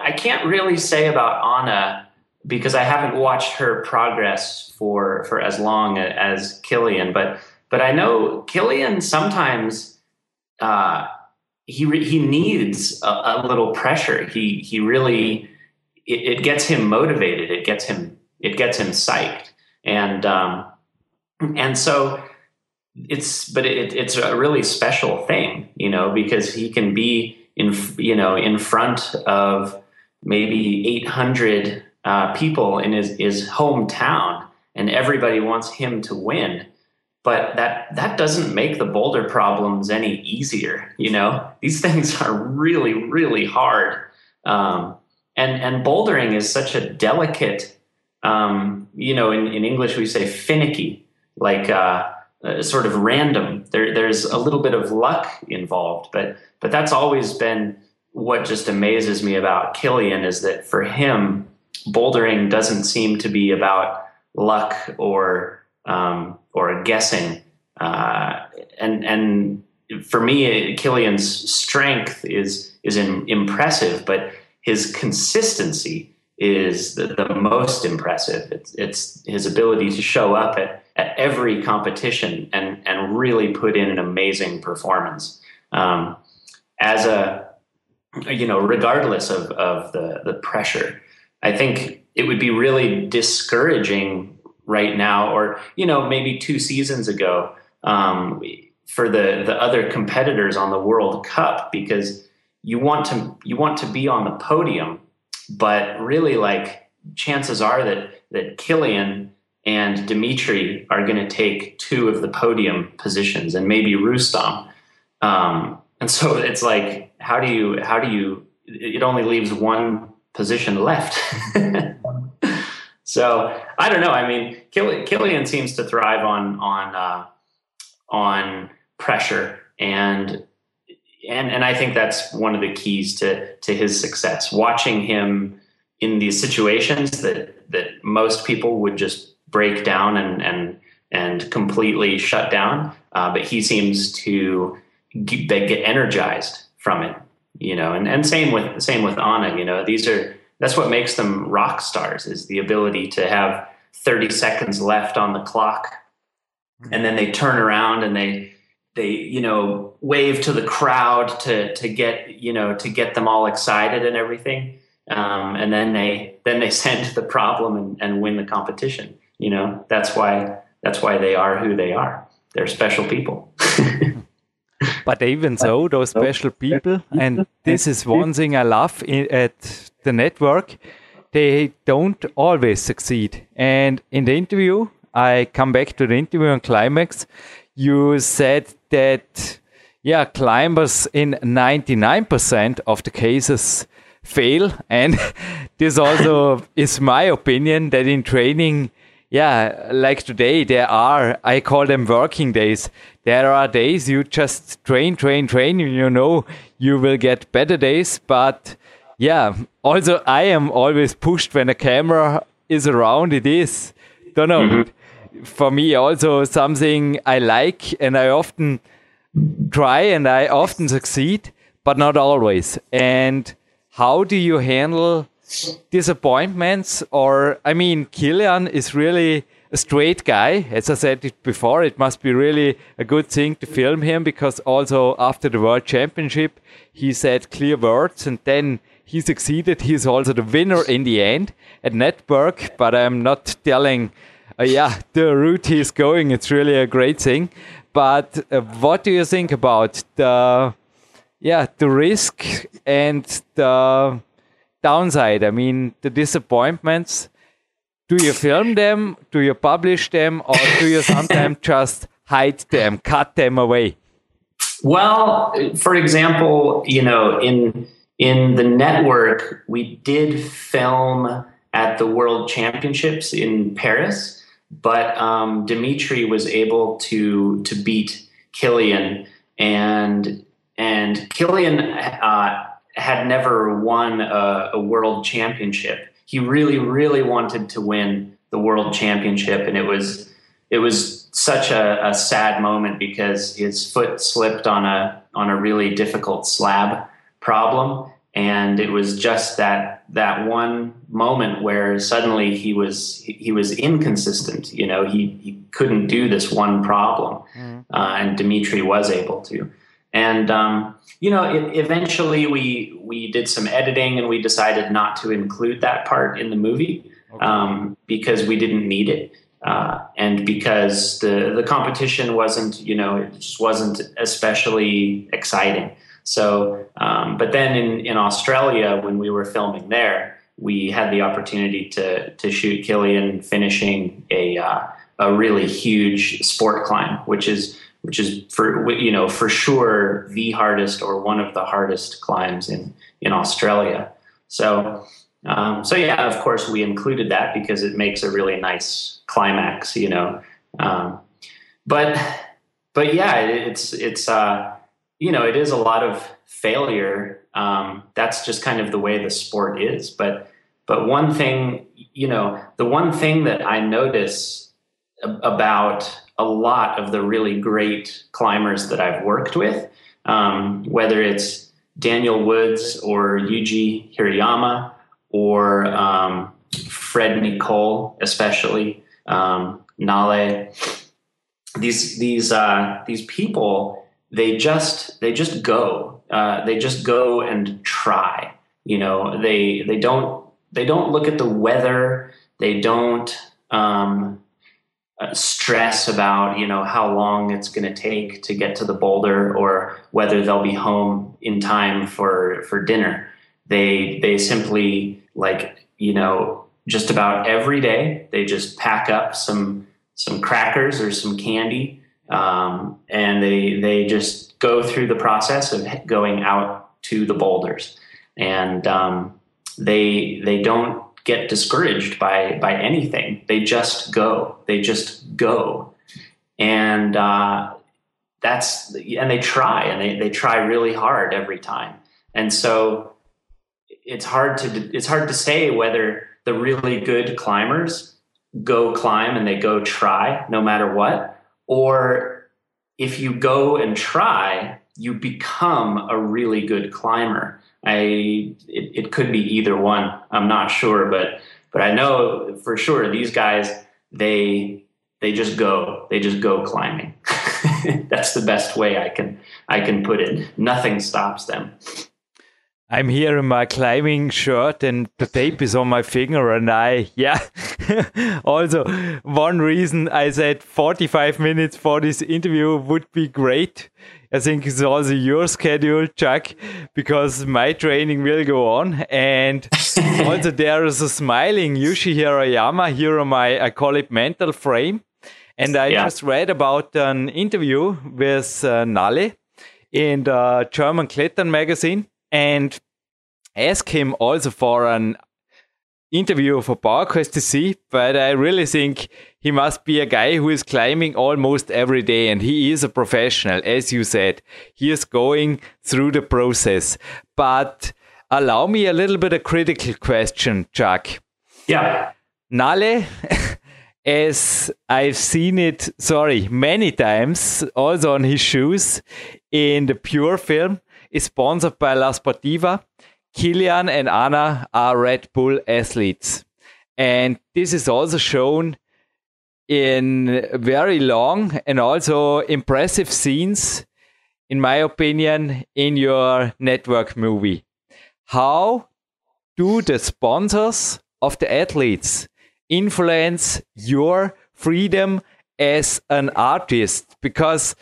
I can't really say about Anna because I haven't watched her progress for for as long as Kilian, but but I know Kilian sometimes uh, he re- he needs a, a, little pressure. He he really it, it, gets him motivated. It gets him it gets him psyched. And um, and so it's but it, it's a really special thing, you know, because he can be in you know in front of maybe 800 uh, people in his, his hometown and everybody wants him to win but that that doesn't make the boulder problems any easier you know? These things are really really hard. Um, and and bouldering is such a delicate um, you know in, in english we say finicky like uh, uh, sort of random. There, there's a little bit of luck involved but but that's always been what just amazes me about Kilian is that for him bouldering doesn't seem to be about luck or um, or guessing. Uh, and and for me, Kilian's strength is is impressive, but his consistency is the, the most impressive. It's, it's his ability to show up at, at every competition and, and really put in an amazing performance. Um, as a, you know, regardless of, of the, the pressure, I think it would be really discouraging right now, or, you know, maybe two seasons ago, um, for the, the other competitors on the World Cup, because you want to, you want to be on the podium but really, like chances are that that Kilian and Dmitry are going to take two of the podium positions, and maybe Rustam. Um, and so it's like, how do you how do you? It only leaves one position left. so I don't know. I mean, Kilian seems to thrive on on uh, on pressure and and and I think that's one of the keys to to his success. Watching him in these situations that that most people would just break down and and and completely shut down, uh, but he seems to get, get energized from it. You know, and and same with same with Anna. You know, these are that's what makes them rock stars is the ability to have 30 seconds left on the clock. And then they turn around and they they you know wave to the crowd to to get you know to get them all excited and everything. Um, and then they then they send the problem and, and win the competition. You know that's why that's why they are who they are. They're special people. But even so those special people and this is one thing i love at the network they don't always succeed. And in the interview i come back to the interview on climax. You said that yeah climbers in 99% of the cases fail. And this also is my opinion that in training yeah like today there are i call them working days. There are days you just train train train you know you will get better days. But yeah also i am always pushed when a camera is around it is don't know mm-hmm for me also something I like and I often try and I often succeed, but not always. And how do you handle disappointments? Or, I mean, Kilian is really a straight guy. As I said it before, it must be really a good thing to film him because also after the World Championship, he said clear words and then he succeeded. He's also the winner in the end at Network, but I'm not telling uh, yeah, the route he's going, it's really a great thing. But uh, what do you think about the, yeah, the risk and the downside? I mean, the disappointments. Do you film them? Do you publish them, or do you sometimes just hide them, cut them away? Well, for example, you know, in in the network, we did film at the World Championships in Paris but um, Dmitry was able to to beat Kilian, and and Kilian uh, had never won a, a, world championship. He really, really wanted to win the world championship, and it was it was such a, a sad moment because his foot slipped on a on a really difficult slab problem, and it was just that that one moment where suddenly he was he was inconsistent you know he he couldn't do this one problem mm. uh, and Dmitry was able to and um, you know it, eventually we we did some editing and we decided not to include that part in the movie okay. um, because we didn't need it uh, and because the the competition wasn't you know it just wasn't especially exciting so, um, but then in, in Australia, when we were filming there, we had the opportunity to to shoot Kilian finishing a uh, a really huge sport climb, which is which is for you know for sure the hardest or one of the hardest climbs in in Australia. So um, so yeah, of course we included that because it makes a really nice climax, you know. Um, but but yeah, it's it's uh, you know, it is a lot of failure. Um, that's just kind of the way the sport is. But but one thing, you know, the one thing that I notice about a lot of the really great climbers that I've worked with, um, whether it's Daniel Woods or Yuji Hirayama or um, Fred Nicole, especially um, Nalle. These these uh, these people they just they just go uh, they just go and try. You know they they don't they don't look at the weather. They don't um, uh, stress about you know how long it's going to take to get to the boulder or whether they'll be home in time for for dinner. They they simply like you know just about every day they just pack up some some crackers or some candy um, and they they just go through the process of going out to the boulders. And um, they they don't get discouraged by by anything. They just go. They just go. And uh, that's and they try and they, they try really hard every time. And so it's hard to it's hard to say whether the really good climbers go climb and they go try no matter what or if you go and try you become a really good climber. I it, it could be either one i'm not sure but but i know for sure these guys they they just go they just go climbing. That's the best way i can i can put it. Nothing stops them I'm here in my climbing shirt and the tape is on my finger and I, yeah. also, one reason I said 45 minutes for this interview would be great. I think it's also your schedule, Chuck, because my training will go on. And also there is a smiling Yuji Hirayama here on my, I call it mental frame. And I yeah. just read about an interview with uh, Nalle in the German Klettern magazine and ask him also for an interview for PowerQuest to see, but I really think he must be a guy who is climbing almost every day and he is a professional, as you said. He is going through the process. But allow me a little bit of critical question, Chuck. Yeah. Nalle, as I've seen it, sorry, many times, also on his shoes in the Pure film, is sponsored by La Sportiva Kilian and Anna are Red Bull athletes. And this is also shown in very long and also impressive scenes, in my opinion, in your network movie. How do the sponsors of the athletes influence your freedom as an artist? Because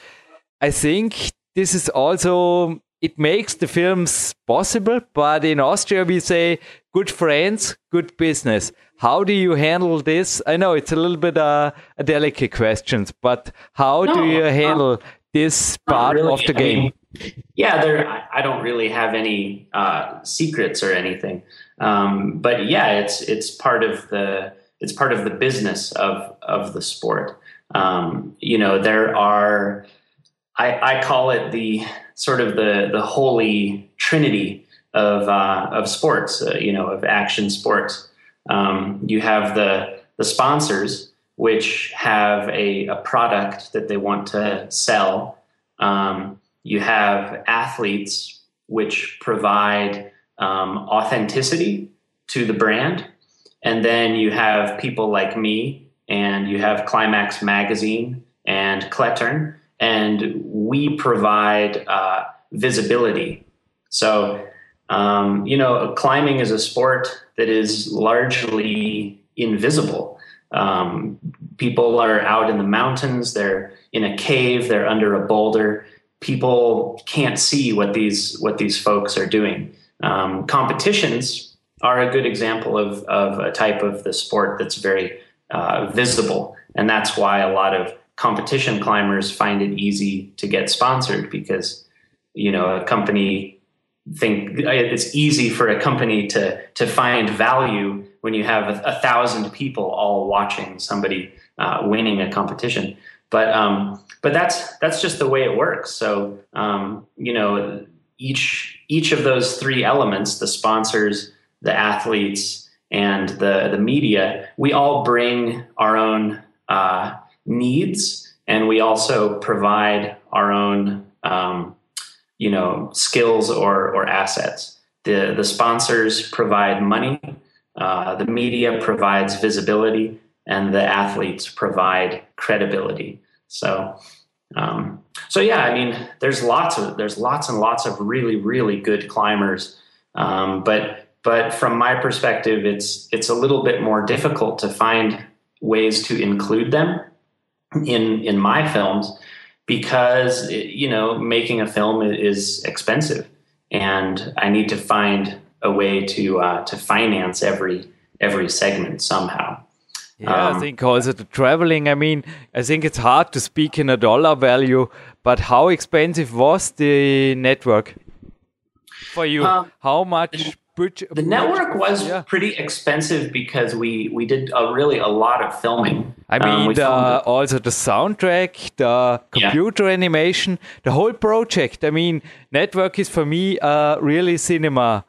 I think this is also it makes the films possible, but in Austria we say good friends, good business. How do you handle this? I know it's a little bit uh, a delicate question, but how no, do you handle uh, this part really. of the game? I mean, yeah, there. I don't really have any uh, secrets or anything, um, but yeah, it's it's part of the it's part of the business of of the sport. Um, you know, there are. I, I call it the sort of the the holy trinity of uh, of sports, uh, you know, of action sports. Um, you have the the sponsors, which have a, a product that they want to sell. Um, you have athletes, which provide um, authenticity to the brand, and then you have people like me, and you have Climax Magazine and Klettern, and we provide uh, visibility. So, um, you know, climbing is a sport that is largely invisible. Um, people are out in the mountains, they're in a cave, they're under a boulder. People can't see what these what these folks are doing. Um, competitions are a good example of, of a type of the sport that's very uh, visible, and that's why a lot of competition climbers find it easy to get sponsored because you know a company think it's easy for a company to to find value when you have a, a thousand people all watching somebody uh, winning a competition. But um, but that's that's just the way it works. So um, you know each each of those three elements the sponsors the athletes and the the media we all bring our own uh, needs, and we also provide our own, um, you know, skills or or assets. The the sponsors provide money uh, the media provides visibility, and the athletes provide credibility. So, um, so yeah, I mean, there's lots of there's lots and lots of really really good climbers, um, but but from my perspective, it's it's a little bit more difficult to find ways to include them in in my films because you know making a film is expensive and I need to find a way to uh, to finance every every segment somehow. Yeah, um, I think also the traveling. I mean, I think it's hard to speak in a dollar value, but how expensive was the network for you? Um, how much? The network was yeah. pretty expensive because we we did a really a lot of filming. I mean, um, the, also the soundtrack, the computer yeah. animation, the whole project. I mean, network is for me uh, really cinema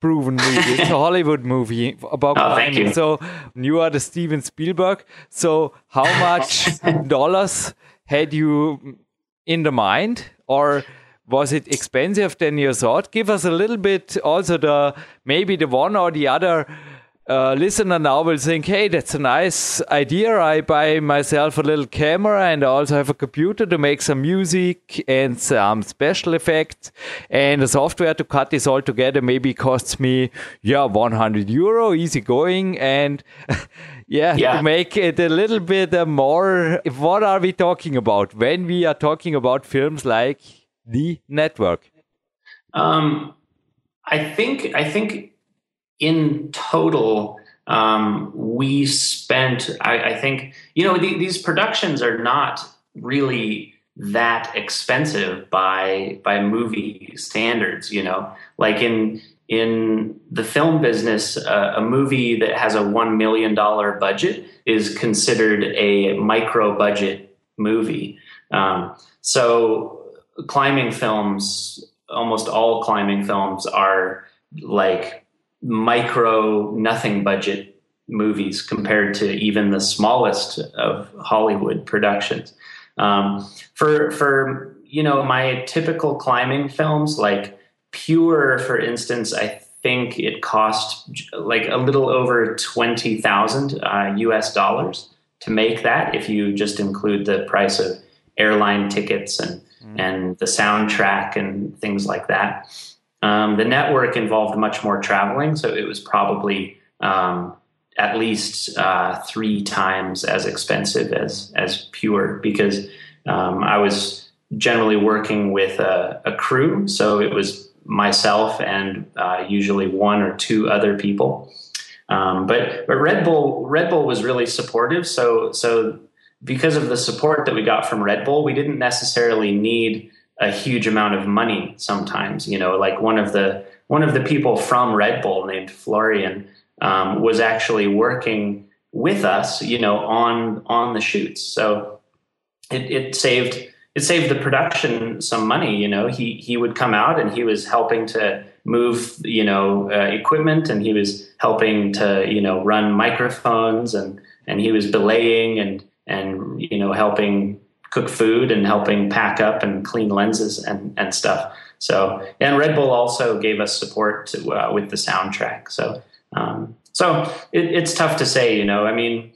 proven movie. it's a Hollywood movie about oh, climbing. So you are the Steven Spielberg. So how much dollars had you in the mind, or was it expensive than you thought? Give us a little bit also the maybe the one or the other uh, listener now will think, hey, that's a nice idea. I buy myself a little camera and I also have a computer to make some music and some special effects. And the software to cut this all together maybe costs me, yeah, 100 euro, easy going. And yeah, yeah, to make it a little bit more, what are we talking about when we are talking about films like The Network? Um, I think, I think in total, um, we spent, I, I, think, you know, the, these productions are not really that expensive by by movie standards. You know, like in in the film business, uh, a movie that has a one million dollar budget is considered a micro budget movie. Um, so climbing films, almost all climbing films are like micro nothing budget movies compared to even the smallest of Hollywood productions. Um, for for you know my typical climbing films, like Pure, for instance, I think it cost like a little over twenty thousand uh, U.S. dollars to make that. If you just include the price of airline tickets and mm. and the soundtrack and things like that. Um, the network involved much more traveling, so it was probably um, at least uh, three times as expensive as as pure because um, I was generally working with a, a, crew, so it was myself and uh, usually one or two other people. Um, but but Red Bull Red Bull was really supportive, so so because of the support that we got from Red Bull, we didn't necessarily need a huge amount of money sometimes you know like one of the one of the people from red bull named florian um, was actually working with us you know on on the shoots. So it, it saved it saved the production some money you know. He he would come out and he was helping to move you know uh, equipment and he was helping to you know run microphones and and he was belaying and and you know helping cook food and helping pack up and clean lenses and, and stuff. So, and Red Bull also gave us support to, uh, with the soundtrack. So, um, so it, it's tough to say, you know, I mean,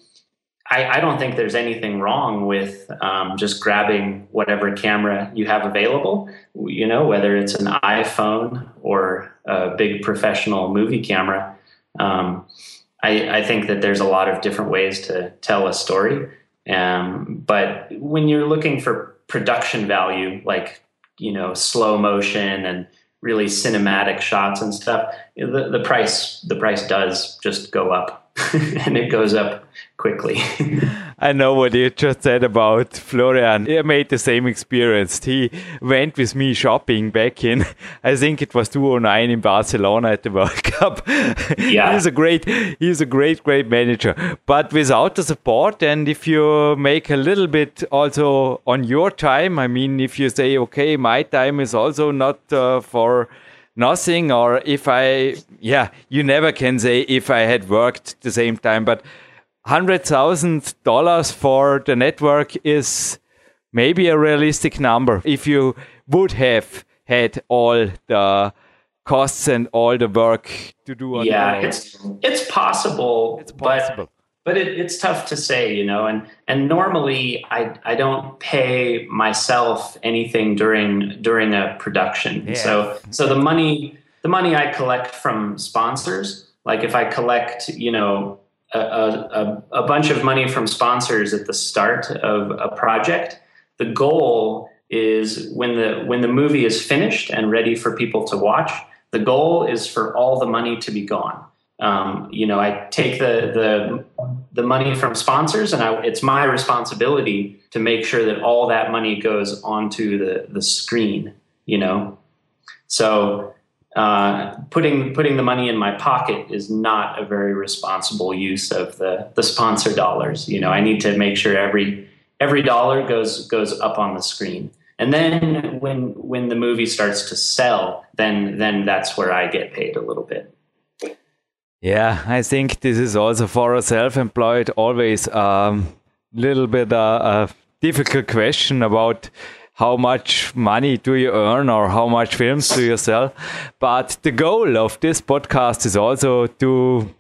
I, I don't think there's anything wrong with um, just grabbing whatever camera you have available, you know, whether it's an iPhone or a big professional movie camera. Um, I, I think that there's a lot of different ways to tell a story. Um, but when you're looking for production value, like you know slow motion and really cinematic shots and stuff, the, the price the price does just go up, and it goes up quickly. I know what you just said about Florian. He made the same experience. He went with me shopping back in, I think it was 2009 in Barcelona at the World Cup. Yeah. he's a great, he's a great, great manager. But without the support, and if you make a little bit also on your time, I mean, if you say, okay, my time is also not uh, for nothing, or if I, yeah, you never can say if I had worked the same time, but hundred thousand dollars for the network is maybe a realistic number if you would have had all the costs and all the work to do. yeah, it's it's possible. It's possible. But, it, it's tough to say, you know, and and normally I I don't pay myself anything during during a production. Yeah. So so the money the money I collect from sponsors, like if I collect, you know, a, a, a bunch of money from sponsors at the start of a project, the goal is when the when the movie is finished and ready for people to watch, the goal is for all the money to be gone. Um, you know, I take the the the money from sponsors, and I, it's my responsibility to make sure that all that money goes onto the the screen. You know, so uh, putting putting the money in my pocket is not a very responsible use of the the sponsor dollars. You know, I need to make sure every every dollar goes goes up on the screen. And then when when the movie starts to sell, then then that's where I get paid a little bit. Yeah, I think this is also for a self-employed always a um, little bit uh, a difficult question about how much money do you earn or how much films do you sell. But the goal of this podcast is also to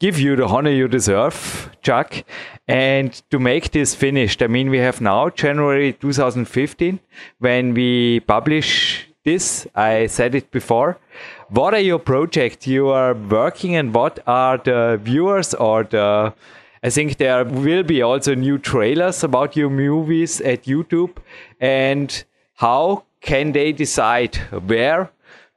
give you the honor you deserve, Chuck, and to make this finished. I mean, we have now January 2015 when we publish this. I said it before. What are your projects you are working and what are the viewers or the I think there will be also new trailers about your movies at YouTube and how can they decide where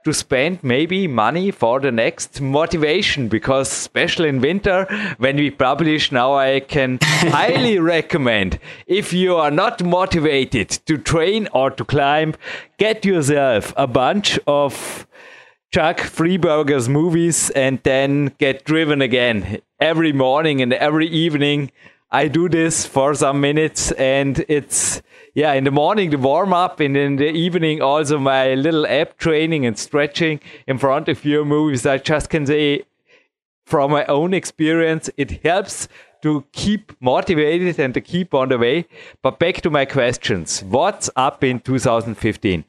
to spend maybe money for the next motivation? Because especially in winter when we publish now i can highly recommend if you are not motivated to train or to climb get yourself a bunch of Chuck Fryberger's movies and then get driven again every morning and every evening. I do this for some minutes and it's yeah in the morning the warm up and in the evening also my little ab training and stretching in front of your movies. I just can say from my own experience it helps to keep motivated and to keep on the way. But back to my questions. What's up in 2015?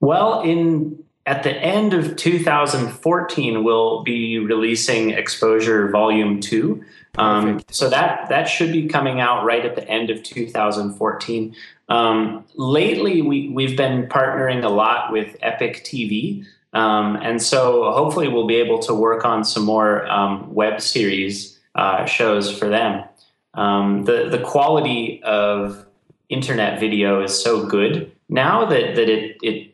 Well, in at the end of 2014, we'll be releasing Exposure Volume 2. Um, so that, that should be coming out right at the end of 2014. Um, lately, we, we've been partnering a lot with Epic TV. Um, and so hopefully we'll be able to work on some more um, web series uh, shows for them. Um, the, the quality of internet video is so good now that, that it, it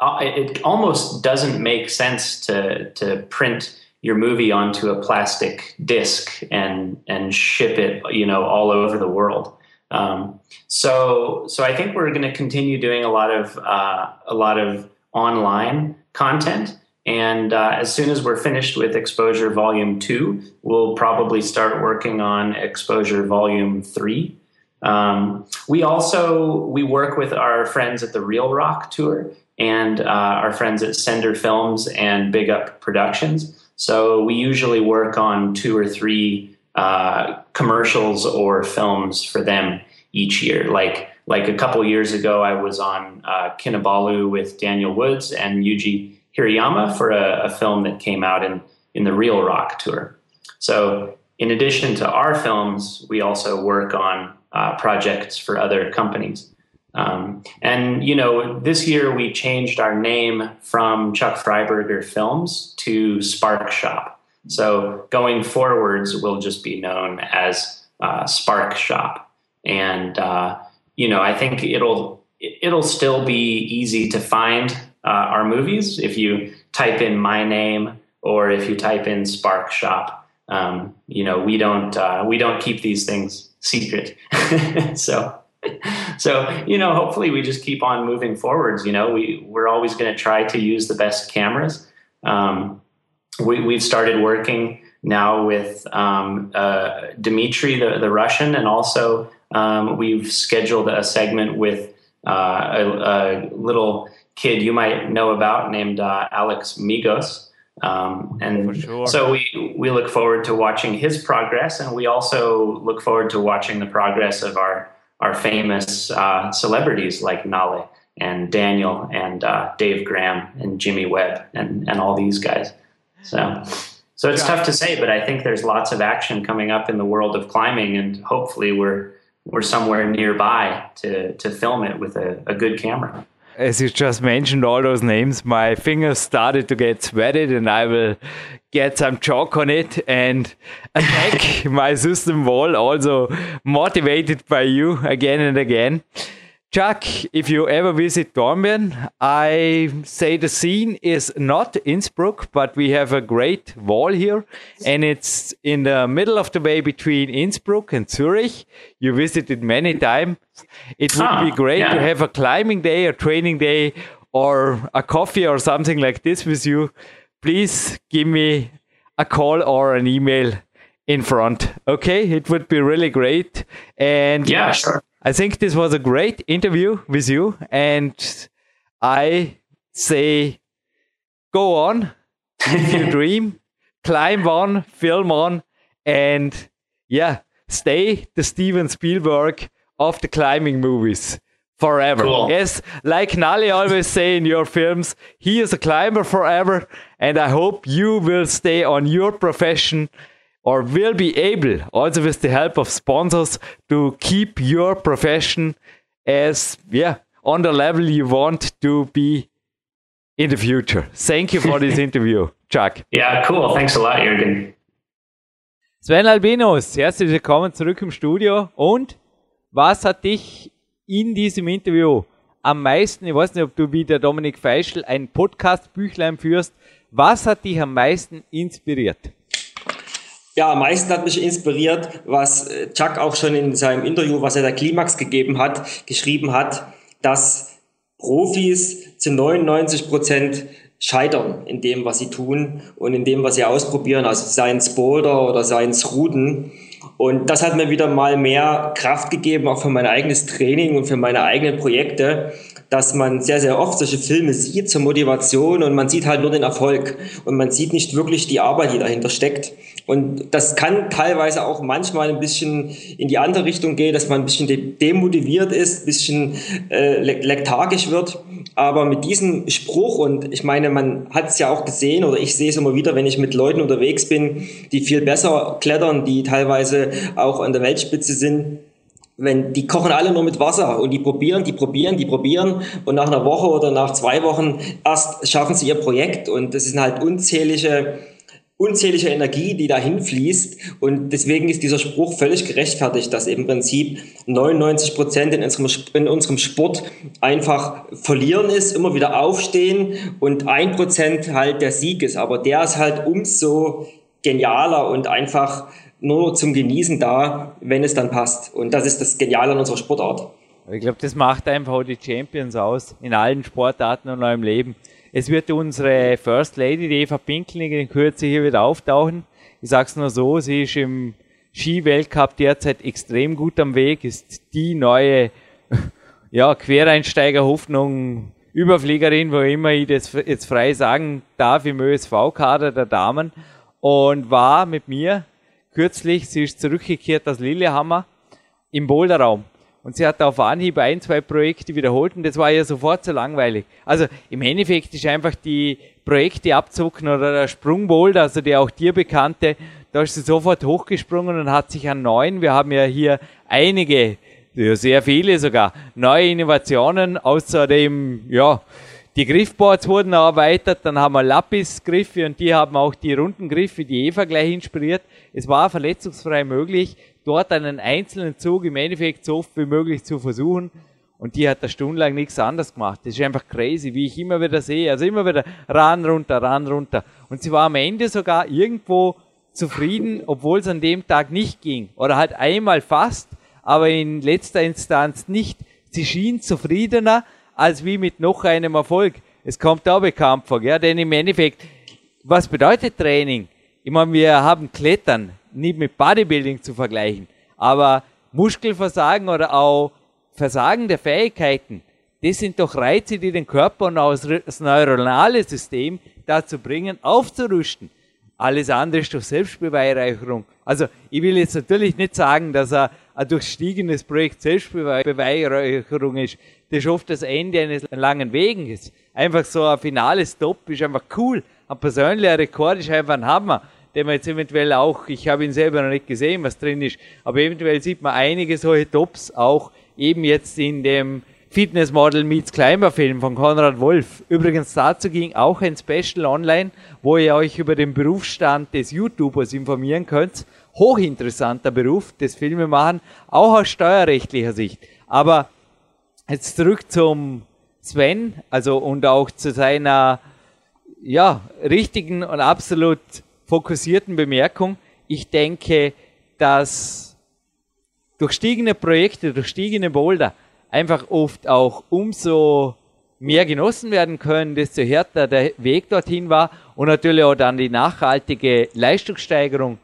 it almost doesn't make sense to to print your movie onto a plastic disc and and ship it you know all over the world. Um, so so I think we're going to continue doing a lot of uh, a lot of online content. And uh, as soon as we're finished with Exposure Volume Two, we'll probably start working on Exposure Volume Three. Um, we also we work with our friends at the Reel Rock Tour, and uh, our friends at Sender Films and Big Up Productions. So we usually work on two or three uh, commercials or films for them each year. Like like a couple years ago, I was on uh, Kinabalu with Daniel Woods and Yuji Hirayama for a, a film that came out in in the Reel Rock tour. So in addition to our films, we also work on uh, projects for other companies. Um, and you know, this year we changed our name from Chuck Fryberger Films to Spark Shop. So going forwards, we'll just be known as uh, Spark Shop. And uh, you know, I think it'll it'll still be easy to find uh, our movies if you type in my name or if you type in Spark Shop. Um, you know, we don't uh, we don't keep these things secret. so so you know hopefully we just keep on moving forwards you know we we're always going to try to use the best cameras um, we, we've started working now with um, uh, Dmitry, the, the Russian, and also um, we've scheduled a segment with uh, a, a, little kid you might know about named uh, Alex Megos. Um, and sure. so we, we look forward to watching his progress, and we also look forward to watching the progress of our our famous uh, celebrities like Nalle and Daniel and uh, Dave Graham and Jimmy Webb and and all these guys. So. So it's tough to say, but I think there's lots of action coming up in the world of climbing, and hopefully we're we're somewhere nearby to to film it with a, a good camera as you just mentioned all those names, my fingers started to get sweated, and I will get some chalk on it and attack my system wall, also motivated by you again and again. Chuck, if you ever visit Dornbirn, I say the scene is not Innsbruck, but we have a great wall here, and it's in the middle of the way between Innsbruck and Zurich. You visited many times. It would be ah, great yeah. to have a climbing day, a training day, or a coffee or something like this with you. Please give me a call or an email in front. Okay, it would be really great. And yeah, sure. I think this was a great interview with you, and I say, go on, if you dream, climb on, film on, and yeah, stay the Steven Spielberg of the climbing movies forever. Cool. Yes, like Nalle always say in your films, he is a climber forever, and I hope you will stay on your profession or will be able, also with the help of sponsors, to keep your profession as yeah on the level you want to be in the future. Thank you for this interview, Chuck. Yeah, cool. Thanks a lot, Jürgen. Sven Albinos, herzlich willkommen zurück im Studio. Und was hat dich in diesem Interview am meisten, ich weiß nicht, ob du wie der Dominik Feischl ein Podcast-Büchlein führst, was hat dich am meisten inspiriert? Ja, am meisten hat mich inspiriert, was äh, Chuck auch schon in seinem Interview, was er der Klimax gegeben hat, geschrieben hat, dass Profis zu 99 Prozent scheitern in dem, was sie tun und in dem, was sie ausprobieren, also seien es Boulder oder seien es Routen. Und das hat mir wieder mal mehr Kraft gegeben, auch für mein eigenes Training und für meine eigenen Projekte, dass man sehr, sehr oft solche Filme sieht zur Motivation und man sieht halt nur den Erfolg und man sieht nicht wirklich die Arbeit, die dahinter steckt. Und das kann teilweise auch manchmal ein bisschen in die andere Richtung gehen, dass man ein bisschen demotiviert ist, ein bisschen äh, lethargisch wird. Aber mit diesem Spruch, und ich meine, man hat es ja auch gesehen, oder ich sehe es immer wieder, wenn ich mit Leuten unterwegs bin, die viel besser klettern, die teilweise auch an der Weltspitze sind, wenn die kochen alle nur mit Wasser und die probieren, die probieren, die probieren und nach einer Woche oder nach zwei Wochen erst schaffen sie ihr Projekt und das sind halt unzählige unzählige Energie, die dahin fließt. Und deswegen ist dieser Spruch völlig gerechtfertigt, dass im Prinzip 99 Prozent in unserem, in unserem Sport einfach verlieren ist, immer wieder aufstehen und ein Prozent halt der Sieg ist. Aber der ist halt umso genialer und einfach nur zum Genießen da, wenn es dann passt. Und das ist das Geniale an unserer Sportart. Ich glaube, das macht einfach die Champions aus in allen Sportarten und eurem Leben. Es wird unsere First Lady, die Eva Pinkling, in Kürze hier wieder auftauchen. Ich sag's nur so, sie ist im Ski-Weltcup derzeit extrem gut am Weg, ist die neue ja, Quereinsteiger-Hoffnung, Überfliegerin, wo immer ich das jetzt frei sagen darf, im ÖSV-Kader der Damen und war mit mir kürzlich, sie ist zurückgekehrt aus Lillehammer im Boulderraum. Und sie hat auf Anhieb ein, zwei Projekte wiederholt und das war ja sofort so langweilig. Also im Endeffekt ist einfach die Projekte abzucken oder der Sprungboulder, also der auch dir bekannte, da ist sie sofort hochgesprungen und hat sich an neuen, wir haben ja hier einige, sehr viele sogar, neue Innovationen, außerdem, ja, die Griffboards wurden erweitert, dann haben wir Lapis-Griffe und die haben auch die runden Griffe, die Eva gleich inspiriert. Es war verletzungsfrei möglich dort einen einzelnen Zug im Endeffekt so oft wie möglich zu versuchen. Und die hat da stundenlang nichts anderes gemacht. Das ist einfach crazy, wie ich immer wieder sehe. Also immer wieder ran, runter, ran, runter. Und sie war am Ende sogar irgendwo zufrieden, obwohl es an dem Tag nicht ging. Oder halt einmal fast, aber in letzter Instanz nicht. Sie schien zufriedener als wie mit noch einem Erfolg. Es kommt da vor, ja, denn im Endeffekt, was bedeutet Training? Ich meine, wir haben Klettern, nicht mit Bodybuilding zu vergleichen, aber Muskelversagen oder auch Versagen der Fähigkeiten, das sind doch Reize, die den Körper und auch das neuronale System dazu bringen, aufzurüsten. Alles andere ist doch Selbstbeweihräucherung. Also, ich will jetzt natürlich nicht sagen, dass er ein durchstiegenes Projekt Selbstbeweihräucherung ist. das ist oft das Ende eines langen Weges. Einfach so ein finales Stop ist einfach cool. Ein persönlicher Rekord ist einfach ein Hammer, den man jetzt eventuell auch, ich habe ihn selber noch nicht gesehen, was drin ist, aber eventuell sieht man einige solche Tops auch eben jetzt in dem Fitness Model Meets Climber Film von Konrad Wolf. Übrigens dazu ging auch ein Special online, wo ihr euch über den Berufsstand des YouTubers informieren könnt. Hochinteressanter Beruf, das Filmemachen, auch aus steuerrechtlicher Sicht. Aber jetzt zurück zum Sven, also und auch zu seiner ja, richtigen und absolut fokussierten Bemerkung. Ich denke, dass durch stiegende Projekte, durch stiegende Boulder einfach oft auch umso mehr genossen werden können, desto härter der Weg dorthin war und natürlich auch dann die nachhaltige Leistungssteigerung,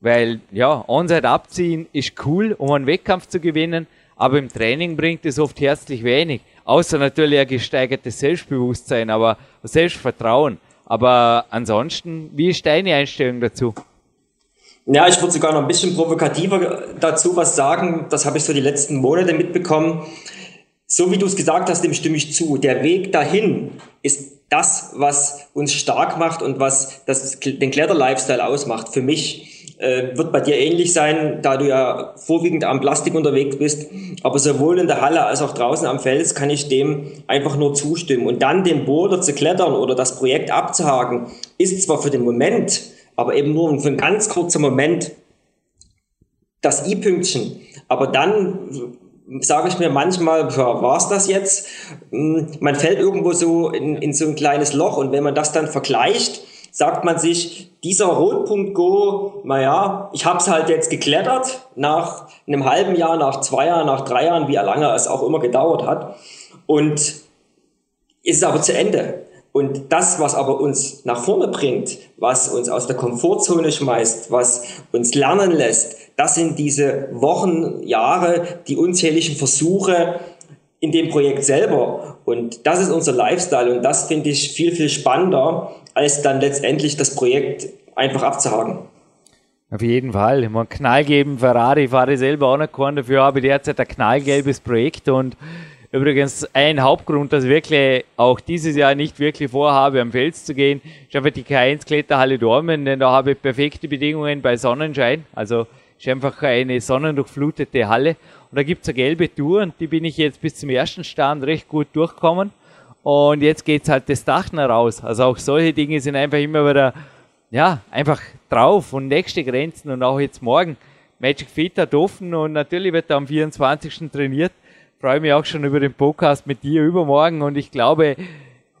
weil ja, Onside abziehen ist cool, um einen Wettkampf zu gewinnen, aber im Training bringt es oft herzlich wenig, außer natürlich ein gesteigertes Selbstbewusstsein, aber Selbstvertrauen. Aber ansonsten, wie ist deine Einstellung dazu? Ja, ich würde sogar noch ein bisschen provokativer dazu was sagen. Das habe ich so die letzten Monate mitbekommen. So wie du es gesagt hast, dem stimme ich zu. Der Weg dahin ist das, was uns stark macht und was das, den Kletter-Lifestyle ausmacht. Für mich äh, wird bei dir ähnlich sein, da du ja vorwiegend am Plastik unterwegs bist. Aber sowohl in der Halle als auch draußen am Fels kann ich dem einfach nur zustimmen. Und dann den Boulder zu klettern oder das Projekt abzuhaken, ist zwar für den Moment aber eben nur für einen ganz kurzen Moment das i-Pünktchen. Aber dann sage ich mir manchmal, war es das jetzt? Hm, man fällt irgendwo so in, in so ein kleines Loch und wenn man das dann vergleicht, sagt man sich, dieser Rotpunkt Go, naja, ich habe es halt jetzt geklettert, nach einem halben Jahr, nach zwei Jahren, nach drei Jahren, wie lange es auch immer gedauert hat. Und ist aber zu Ende. Und das, was aber uns nach vorne bringt, was uns aus der Komfortzone schmeißt, was uns lernen lässt, das sind diese Wochen, Jahre, die unzähligen Versuche in dem Projekt selber. Und das ist unser Lifestyle und das finde ich viel, viel spannender, als dann letztendlich das Projekt einfach abzuhaken. Auf jeden Fall. Man Knall geben, Ferrari fahre ich selber auch noch keinen, dafür habe ich derzeit ein knallgelbes Projekt und Übrigens ein Hauptgrund, dass ich wirklich auch dieses Jahr nicht wirklich vorhabe, am Fels zu gehen, ist einfach die K1 Kletterhalle Dormen, denn da habe ich perfekte Bedingungen bei Sonnenschein. Also ist einfach eine sonnendurchflutete Halle. Und da gibt's eine gelbe Tour und die bin ich jetzt bis zum ersten Stand recht gut durchgekommen. Und jetzt geht's halt das Dach noch raus. Also auch solche Dinge sind einfach immer wieder, ja, einfach drauf und nächste Grenzen und auch jetzt morgen. Magic Fit hat offen und natürlich wird er am 24. trainiert freue mich auch schon über den Podcast mit dir übermorgen und ich glaube,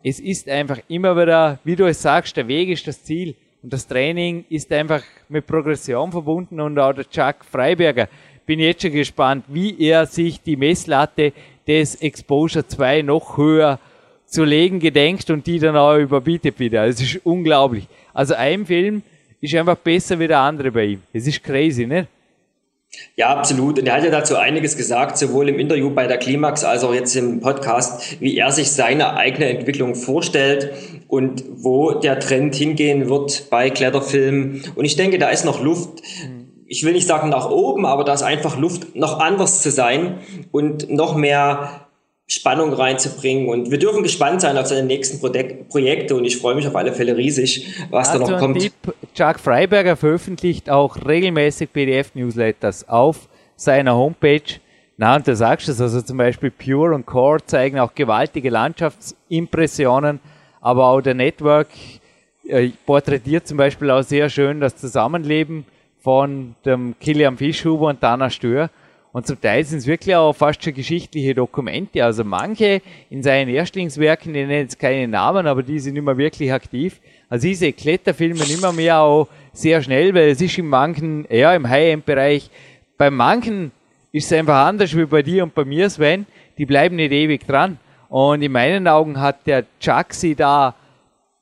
es ist einfach immer wieder, wie du es sagst, der Weg ist das Ziel und das Training ist einfach mit Progression verbunden und auch der Chuck Freiberger bin jetzt schon gespannt, wie er sich die Messlatte des Exposure 2 noch höher zu legen gedenkt und die dann auch überbietet wieder. Es ist unglaublich. Also ein Film ist einfach besser wie der andere bei ihm. Es ist crazy, ne? Ja, absolut. Und er hat ja dazu einiges gesagt, sowohl im Interview bei der Klimax als auch jetzt im Podcast, wie er sich seine eigene Entwicklung vorstellt und wo der Trend hingehen wird bei Kletterfilmen. Und ich denke, da ist noch Luft. Ich will nicht sagen nach oben, aber da ist einfach Luft, noch anders zu sein und noch mehr Spannung reinzubringen. Und wir dürfen gespannt sein auf seine nächsten Projekte und ich freue mich auf alle Fälle riesig, was also da noch kommt. Tipp, Chuck Freiberger veröffentlicht auch regelmäßig PDF-Newsletters auf seiner Homepage. Na, und da sagst du es, also zum Beispiel Pure und Core zeigen auch gewaltige Landschaftsimpressionen, aber auch der Network äh, porträtiert zum Beispiel auch sehr schön das Zusammenleben von dem Kilian Fischhuber und Dana Stör. Und zum Teil sind es wirklich auch fast schon geschichtliche Dokumente. Also manche in seinen Erstlingswerken, die nennen jetzt keine Namen, aber die sind immer wirklich aktiv. Also diese Kletterfilme immer mehr auch sehr schnell, weil es ist in manchen, ja, im High-End-Bereich, bei manchen ist es einfach anders wie bei dir und bei mir, Sven. Die bleiben nicht ewig dran. Und in meinen Augen hat der Chuck da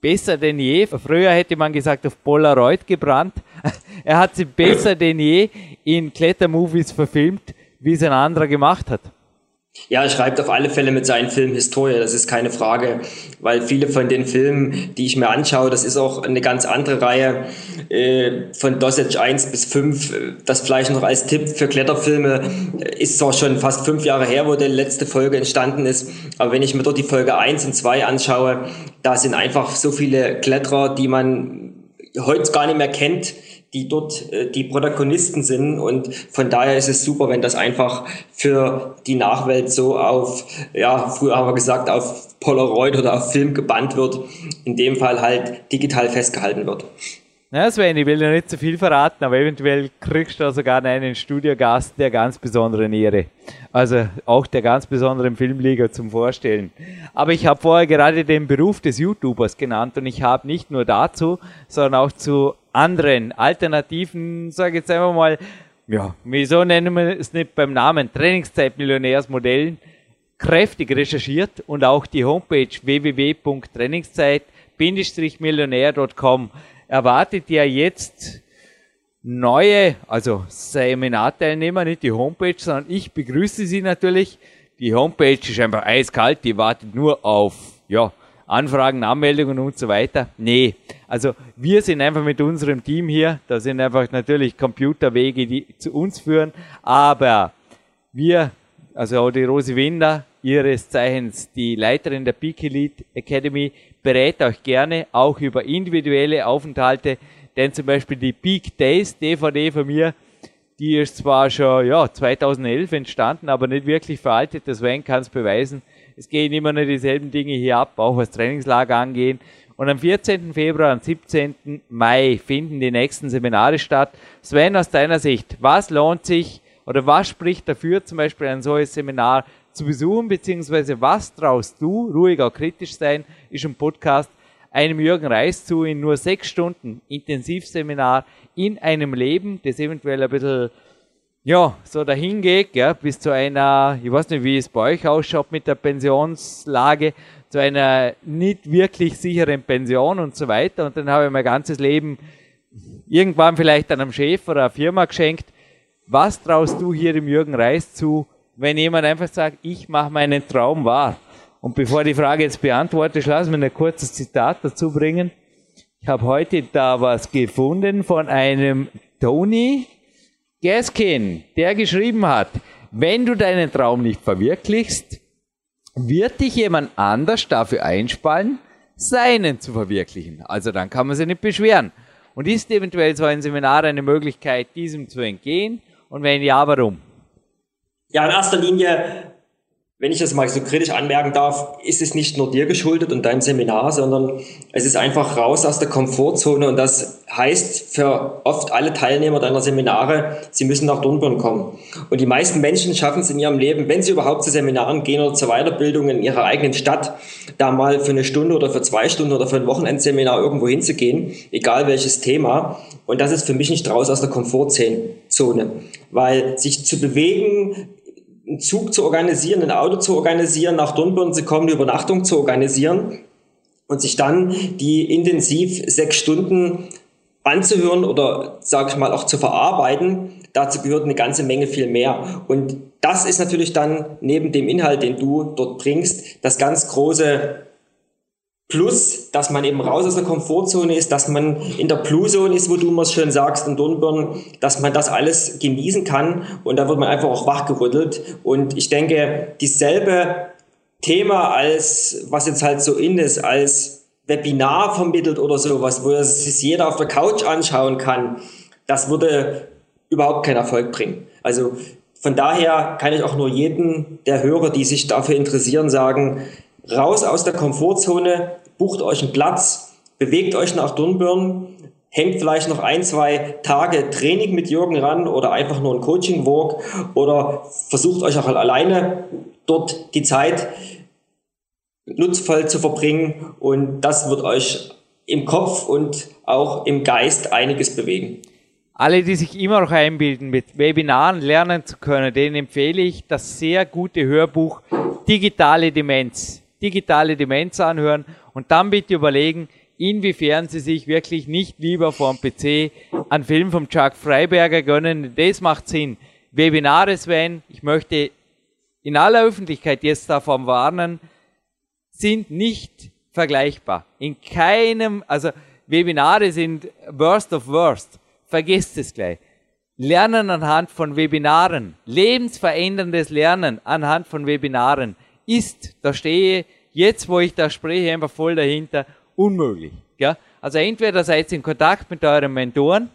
besser denn je. Früher hätte man gesagt, auf Polaroid gebrannt. er hat sie besser denn je in Klettermovies verfilmt wie es ein anderer gemacht hat. Ja, er schreibt auf alle Fälle mit seinen Filmen Historie, das ist keine Frage, weil viele von den Filmen, die ich mir anschaue, das ist auch eine ganz andere Reihe äh, von Dosage 1 bis 5. Das vielleicht noch als Tipp für Kletterfilme äh, ist zwar schon fast fünf Jahre her, wo die letzte Folge entstanden ist, aber wenn ich mir dort die Folge 1 und 2 anschaue, da sind einfach so viele Kletterer, die man heute gar nicht mehr kennt, die dort äh, die Protagonisten sind. Und von daher ist es super, wenn das einfach für die Nachwelt so auf, ja, früher haben wir gesagt, auf Polaroid oder auf Film gebannt wird. In dem Fall halt digital festgehalten wird. Ja, Sven, ich will ja nicht zu viel verraten, aber eventuell kriegst du sogar einen Studiogast der ganz besonderen Ehre. Also auch der ganz besonderen Filmliga zum Vorstellen. Aber ich habe vorher gerade den Beruf des YouTubers genannt und ich habe nicht nur dazu, sondern auch zu anderen alternativen, sage ich jetzt einfach mal, ja, wieso nennen wir es nicht beim Namen Trainingszeit-Millionärsmodellen, kräftig recherchiert und auch die Homepage www.trainingszeit-millionär.com erwartet ja jetzt neue, also Seminarteilnehmer, nicht die Homepage, sondern ich begrüße sie natürlich. Die Homepage ist einfach eiskalt, die wartet nur auf, ja, Anfragen, Anmeldungen und so weiter. Nee, also wir sind einfach mit unserem Team hier, da sind einfach natürlich Computerwege, die zu uns führen, aber wir, also auch die Rosi Winder, ihres Zeichens die Leiterin der Peak Elite Academy, berät euch gerne auch über individuelle Aufenthalte, denn zum Beispiel die Peak Days DVD von mir, die ist zwar schon ja, 2011 entstanden, aber nicht wirklich veraltet, das Wayne kann es beweisen. Es gehen immer nur dieselben Dinge hier ab, auch was Trainingslager angehen. Und am 14. Februar und 17. Mai finden die nächsten Seminare statt. Sven, aus deiner Sicht, was lohnt sich oder was spricht dafür, zum Beispiel ein solches Seminar zu besuchen, beziehungsweise was traust du, ruhig auch kritisch sein, ist ein Podcast, einem Jürgen Reis zu in nur sechs Stunden Intensivseminar in einem Leben, das eventuell ein bisschen ja, so dahin geht, ja, bis zu einer, ich weiß nicht, wie es bei euch ausschaut mit der Pensionslage, zu einer nicht wirklich sicheren Pension und so weiter. Und dann habe ich mein ganzes Leben irgendwann vielleicht einem Chef oder einer Firma geschenkt. Was traust du hier dem Jürgen Reis zu, wenn jemand einfach sagt, ich mache meinen Traum wahr? Und bevor die Frage jetzt beantwortet, lass mir ein kurzes Zitat dazu bringen. Ich habe heute da was gefunden von einem Tony Gaskin, der geschrieben hat, wenn du deinen Traum nicht verwirklichst, wird dich jemand anders dafür einspannen, seinen zu verwirklichen. Also dann kann man sich nicht beschweren. Und ist eventuell so ein Seminar eine Möglichkeit, diesem zu entgehen? Und wenn ja, warum? Ja, in erster Linie wenn ich das mal so kritisch anmerken darf, ist es nicht nur dir geschuldet und deinem Seminar, sondern es ist einfach raus aus der Komfortzone und das heißt für oft alle Teilnehmer deiner Seminare, sie müssen nach Dornbirn kommen. Und die meisten Menschen schaffen es in ihrem Leben, wenn sie überhaupt zu Seminaren gehen oder zur Weiterbildung in ihrer eigenen Stadt, da mal für eine Stunde oder für zwei Stunden oder für ein Wochenendseminar irgendwo hinzugehen, egal welches Thema. Und das ist für mich nicht raus aus der Komfortzone, weil sich zu bewegen, einen Zug zu organisieren, ein Auto zu organisieren, nach Dornbirn zu kommen, eine Übernachtung zu organisieren und sich dann die intensiv sechs Stunden anzuhören oder, sage ich mal, auch zu verarbeiten, dazu gehört eine ganze Menge viel mehr. Und das ist natürlich dann neben dem Inhalt, den du dort bringst, das ganz große Plus, dass man eben raus aus der Komfortzone ist, dass man in der Blue-Zone ist, wo du immer schön sagst, in Dornbirn, dass man das alles genießen kann und da wird man einfach auch wachgerüttelt. Und ich denke, dieselbe Thema als, was jetzt halt so in ist, als Webinar vermittelt oder sowas, wo sich jeder auf der Couch anschauen kann, das würde überhaupt keinen Erfolg bringen. Also von daher kann ich auch nur jeden der Hörer, die sich dafür interessieren, sagen, raus aus der Komfortzone, bucht euch einen Platz, bewegt euch nach Dornbirn, hängt vielleicht noch ein, zwei Tage Training mit Jürgen ran oder einfach nur ein Coaching-Walk oder versucht euch auch alleine dort die Zeit nutzvoll zu verbringen und das wird euch im Kopf und auch im Geist einiges bewegen. Alle, die sich immer noch einbilden, mit Webinaren lernen zu können, denen empfehle ich das sehr gute Hörbuch Digitale Demenz digitale Demenz anhören und dann bitte überlegen, inwiefern Sie sich wirklich nicht lieber vom PC einen Film vom Chuck Freiberger gönnen. Das macht Sinn. Webinare, Sven, ich möchte in aller Öffentlichkeit jetzt davon warnen, sind nicht vergleichbar. In keinem, also Webinare sind worst of worst. Vergesst es gleich. Lernen anhand von Webinaren, lebensveränderndes Lernen anhand von Webinaren ist, da stehe jetzt, wo ich da spreche, einfach voll dahinter, unmöglich. Ja? Also entweder seid ihr in Kontakt mit euren Mentoren,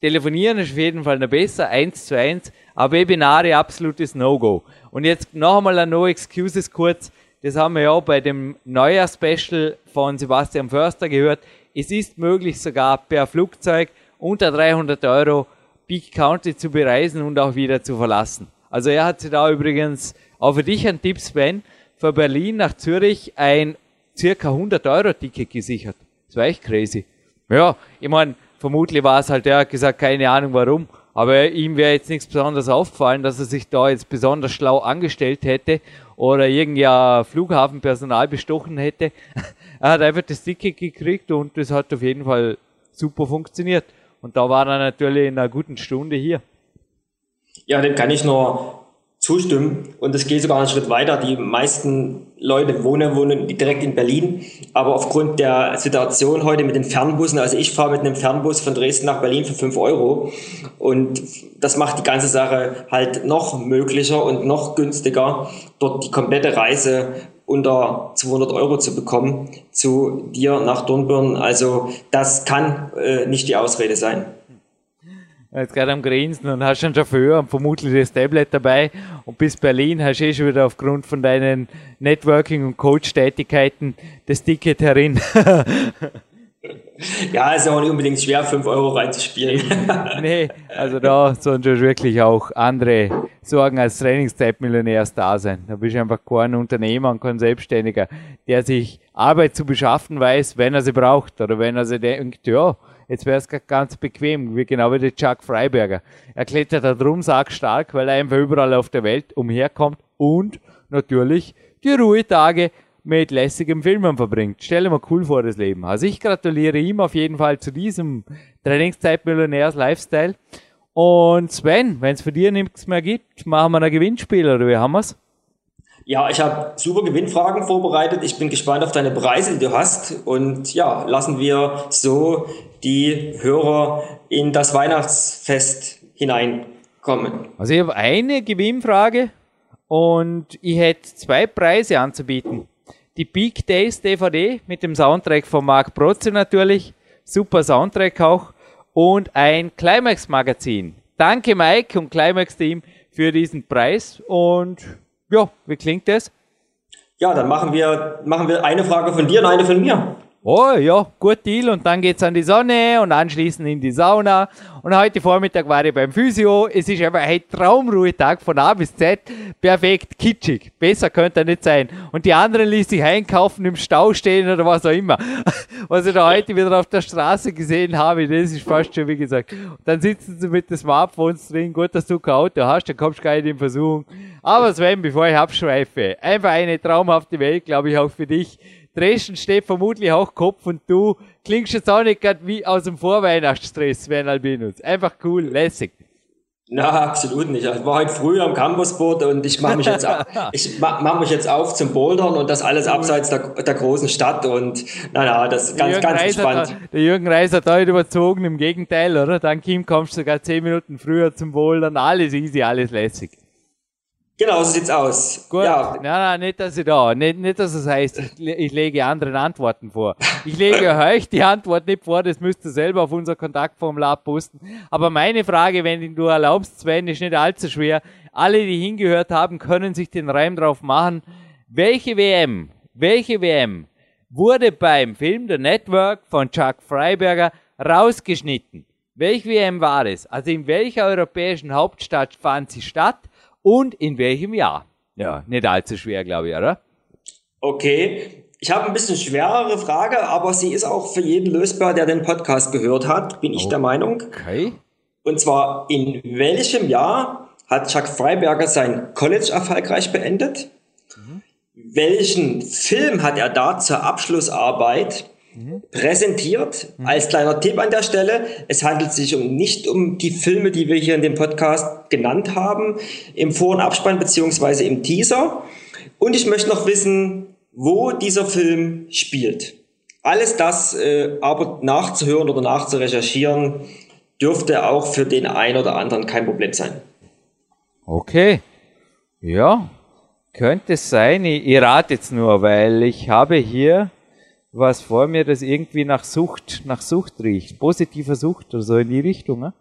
telefonieren ist auf jeden Fall noch besser, eins zu eins, aber Webinare absolutes No-Go. Und jetzt noch einmal ein No Excuses kurz, das haben wir ja bei dem Neujahr-Special von Sebastian Förster gehört. Es ist möglich, sogar per Flugzeug unter 300 Euro Big County zu bereisen und auch wieder zu verlassen. Also er hat sich da übrigens auch für dich ein Tipp, Sven, für Berlin nach Zürich ein circa 100 Euro Ticket gesichert. Das war echt crazy. Ja, ich meine, vermutlich war es halt, er hat gesagt, keine Ahnung warum, aber ihm wäre jetzt nichts besonders aufgefallen, dass er sich da jetzt besonders schlau angestellt hätte oder irgendwie Flughafenpersonal bestochen hätte. er hat einfach das Ticket gekriegt und das hat auf jeden Fall super funktioniert. Und da war er natürlich in einer guten Stunde hier. Ja, dem kann ich nur zustimmen. Und es geht sogar einen Schritt weiter. Die meisten Leute wohnen, wohnen direkt in Berlin. Aber aufgrund der Situation heute mit den Fernbussen, also ich fahre mit einem Fernbus von Dresden nach Berlin für 5 Euro. Und das macht die ganze Sache halt noch möglicher und noch günstiger, dort die komplette Reise unter 200 Euro zu bekommen zu dir nach Dornbirn. Also das kann äh, nicht die Ausrede sein jetzt gerade am Grinsen und hast einen Chauffeur und vermutlich das Tablet dabei und bis Berlin hast du eh schon wieder aufgrund von deinen Networking- und Coach-Tätigkeiten das Ticket herin. ja, ist auch nicht unbedingt schwer, 5 Euro reinzuspielen. nee, also da sollen schon wirklich auch andere Sorgen als Trainingszeitmillionärs da sein. Da bist du einfach kein Unternehmer und kein Selbstständiger, der sich Arbeit zu beschaffen weiß, wenn er sie braucht oder wenn er sie denkt, ja, Jetzt wäre es ganz bequem, wie genau wie der Chuck Freiberger. Er klettert da drum stark, weil er einfach überall auf der Welt umherkommt und natürlich die Ruhetage mit lässigem Filmen verbringt. Stell dir mal cool vor, das Leben. Also ich gratuliere ihm auf jeden Fall zu diesem Trainingszeit-Millionärs-Lifestyle. Und Sven, wenn es für dir nichts mehr gibt, machen wir ein Gewinnspiel oder wie haben wir's? Ja, ich habe super Gewinnfragen vorbereitet. Ich bin gespannt auf deine Preise, die du hast. Und ja, lassen wir so die Hörer in das Weihnachtsfest hineinkommen. Also ich habe eine Gewinnfrage und ich hätte zwei Preise anzubieten. Die Peak Days DVD mit dem Soundtrack von Marc Protze natürlich. Super Soundtrack auch. Und ein Climax Magazin. Danke Mike und Climax Team für diesen Preis und ja, wie klingt das? Ja, dann machen wir, machen wir eine Frage von dir und eine von mir. Oh ja, gut Deal. Und dann geht's an die Sonne und anschließend in die Sauna. Und heute Vormittag war ich beim Physio. Es ist einfach ein Traumruhetag von A bis Z. Perfekt, kitschig. Besser könnte er nicht sein. Und die anderen ließ sich einkaufen, im Stau stehen oder was auch immer. Was ich da heute wieder auf der Straße gesehen habe, das ist fast schon wie gesagt. Und dann sitzen sie mit den Smartphones drin. Gut, dass du kein Auto hast, dann kommst du gar nicht in Versuchung. Aber Sven, bevor ich abschweife, einfach eine traumhafte Welt, glaube ich, auch für dich. Dresden steht vermutlich auch Kopf und du klingst jetzt auch nicht gerade wie aus dem Vorweihnachtsstress, Sven Albinus. Einfach cool, lässig. Na, absolut nicht. Ich war heute früh am Campusboard und ich mache mich, jetzt auf, ich mach mich jetzt auf zum Bouldern und das alles abseits der, der großen Stadt und na, na, das ist ganz, ganz entspannt. der Jürgen Reis hat heute überzogen, im Gegenteil, oder? Dank ihm kommst du sogar zehn Minuten früher zum Bouldern. Alles easy, alles lässig. Genau, so sieht's aus. Gut. Ja. Nein, nein, nicht, dass ich da, nicht, nicht, dass es heißt, ich, ich lege anderen Antworten vor. Ich lege euch die Antwort nicht vor, das müsst ihr selber auf unser Kontaktformular posten. Aber meine Frage, wenn du erlaubst, Sven, ist nicht allzu schwer. Alle, die hingehört haben, können sich den Reim drauf machen. Welche WM, welche WM wurde beim Film The Network von Chuck Freiberger rausgeschnitten? Welche WM war es? Also in welcher europäischen Hauptstadt fand sie statt? Und in welchem Jahr. Ja, nicht allzu schwer, glaube ich, oder? Okay. Ich habe ein bisschen schwerere Frage, aber sie ist auch für jeden lösbar, der den Podcast gehört hat, bin ich oh. der Meinung. Okay. Und zwar, in welchem Jahr hat Chuck Freiberger sein College erfolgreich beendet? Mhm. Welchen Film hat er da zur Abschlussarbeit präsentiert. Als kleiner Tipp an der Stelle, es handelt sich um, nicht um die Filme, die wir hier in dem Podcast genannt haben, im Vor- und Abspann beziehungsweise im Teaser. Und ich möchte noch wissen, wo dieser Film spielt. Alles das äh, aber nachzuhören oder nachzurecherchieren, dürfte auch für den einen oder anderen kein Problem sein. Okay. Ja, könnte sein. Ich, ich rate jetzt nur, weil ich habe hier was vor mir, das irgendwie nach Sucht, nach Sucht riecht. Positiver Sucht oder so in die Richtung. Ne?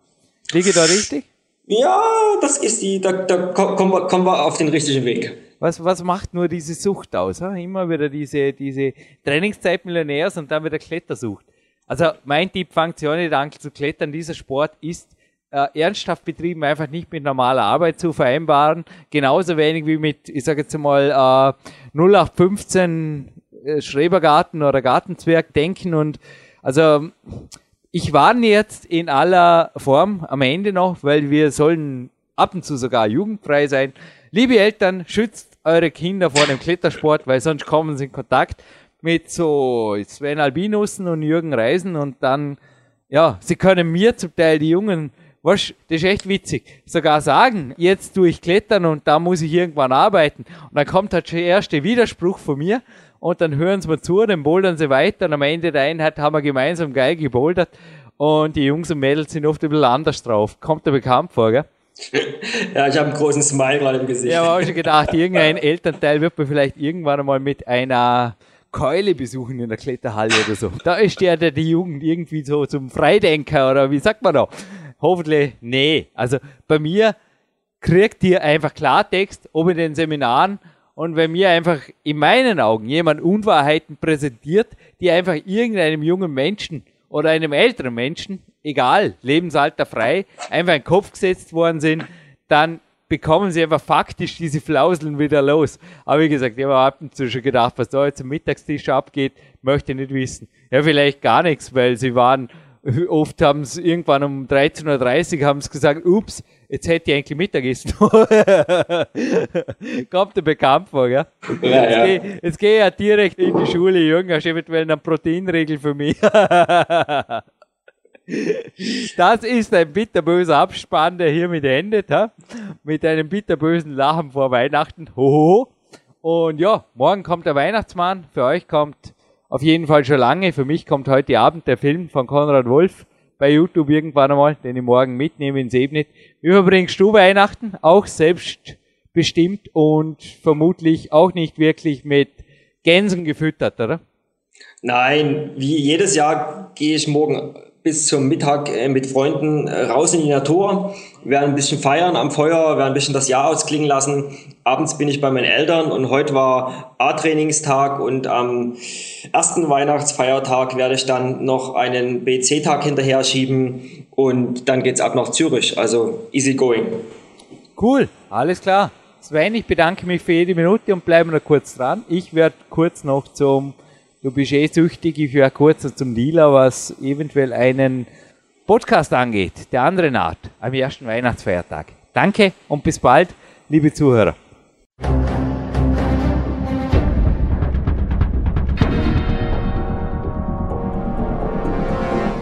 Liege da richtig? Ja, das ist die, da, da kommen, wir, kommen wir auf den richtigen Weg. Was, was macht nur diese Sucht aus? He? Immer wieder diese, diese Trainingszeit Millionärs und dann wieder Klettersucht. Also mein Tipp, fangt auch nicht an zu klettern. Dieser Sport ist äh, ernsthaft betrieben einfach nicht mit normaler Arbeit zu vereinbaren. Genauso wenig wie mit, ich sage jetzt mal, äh, 0815 äh, Schrebergarten oder Gartenzwerg denken und also ich warne jetzt in aller Form am Ende noch, weil wir sollen ab und zu sogar jugendfrei sein. Liebe Eltern, schützt eure Kinder vor dem Klettersport, weil sonst kommen sie in Kontakt mit so Sven Albinussen und Jürgen Reisen und dann, ja, sie können mir zum Teil die Jungen was, das ist echt witzig. Sogar sagen, jetzt tue ich klettern und da muss ich irgendwann arbeiten. Und dann kommt halt der erste Widerspruch von mir und dann hören sie mir zu, dann bouldern sie weiter und am Ende der Einheit haben wir gemeinsam geil gebouldert und die Jungs und Mädels sind oft ein bisschen anders drauf. Kommt dir bekannt vor, gell? Ja, ich habe einen großen Smile gerade im Gesicht. Ja, aber auch schon gedacht, irgendein Elternteil wird man vielleicht irgendwann einmal mit einer Keule besuchen in der Kletterhalle oder so. Da ist der, der die Jugend irgendwie so zum Freidenker oder wie sagt man da? hoffentlich, nee. Also bei mir kriegt ihr einfach Klartext, ob in den Seminaren und wenn mir einfach in meinen Augen jemand Unwahrheiten präsentiert, die einfach irgendeinem jungen Menschen oder einem älteren Menschen, egal, Lebensalter frei, einfach in den Kopf gesetzt worden sind, dann bekommen sie einfach faktisch diese Flauseln wieder los. Aber wie gesagt, ich habe ab und zu schon gedacht, was da jetzt am Mittagstisch abgeht, möchte ich nicht wissen. Ja, vielleicht gar nichts, weil sie waren oft haben sie irgendwann um 13.30 Uhr haben sie gesagt, ups, jetzt hätte ich eigentlich Mittagessen. Kommt dir bekannt vor? Ja, jetzt, ja. Gehe, jetzt gehe ich ja direkt in die Schule, Jürgen, hast du eventuell eine Proteinregel für mich? das ist ein bitterböser Abspann, der hiermit endet, ha? mit einem bitterbösen Lachen vor Weihnachten. Hoho. Und ja, morgen kommt der Weihnachtsmann, für euch kommt auf jeden Fall schon lange. Für mich kommt heute Abend der Film von Konrad Wolf bei YouTube irgendwann einmal, den ich morgen mitnehme ins Ebnet. Wie verbringst du Weihnachten? Auch selbstbestimmt und vermutlich auch nicht wirklich mit Gänsen gefüttert, oder? Nein, wie jedes Jahr gehe ich morgen bis zum Mittag äh, mit Freunden äh, raus in die Natur, werden ein bisschen feiern am Feuer, werden ein bisschen das Jahr ausklingen lassen. Abends bin ich bei meinen Eltern und heute war A-Trainingstag und am ersten Weihnachtsfeiertag werde ich dann noch einen BC-Tag hinterher schieben und dann geht's ab nach Zürich. Also easy going. Cool, alles klar. Sven, ich bedanke mich für jede Minute und bleiben noch kurz dran. Ich werde kurz noch zum du bist eh süchtig, ich wäre kurz zum Dealer, was eventuell einen Podcast angeht, der anderen Art, am ersten Weihnachtsfeiertag. Danke und bis bald, liebe Zuhörer.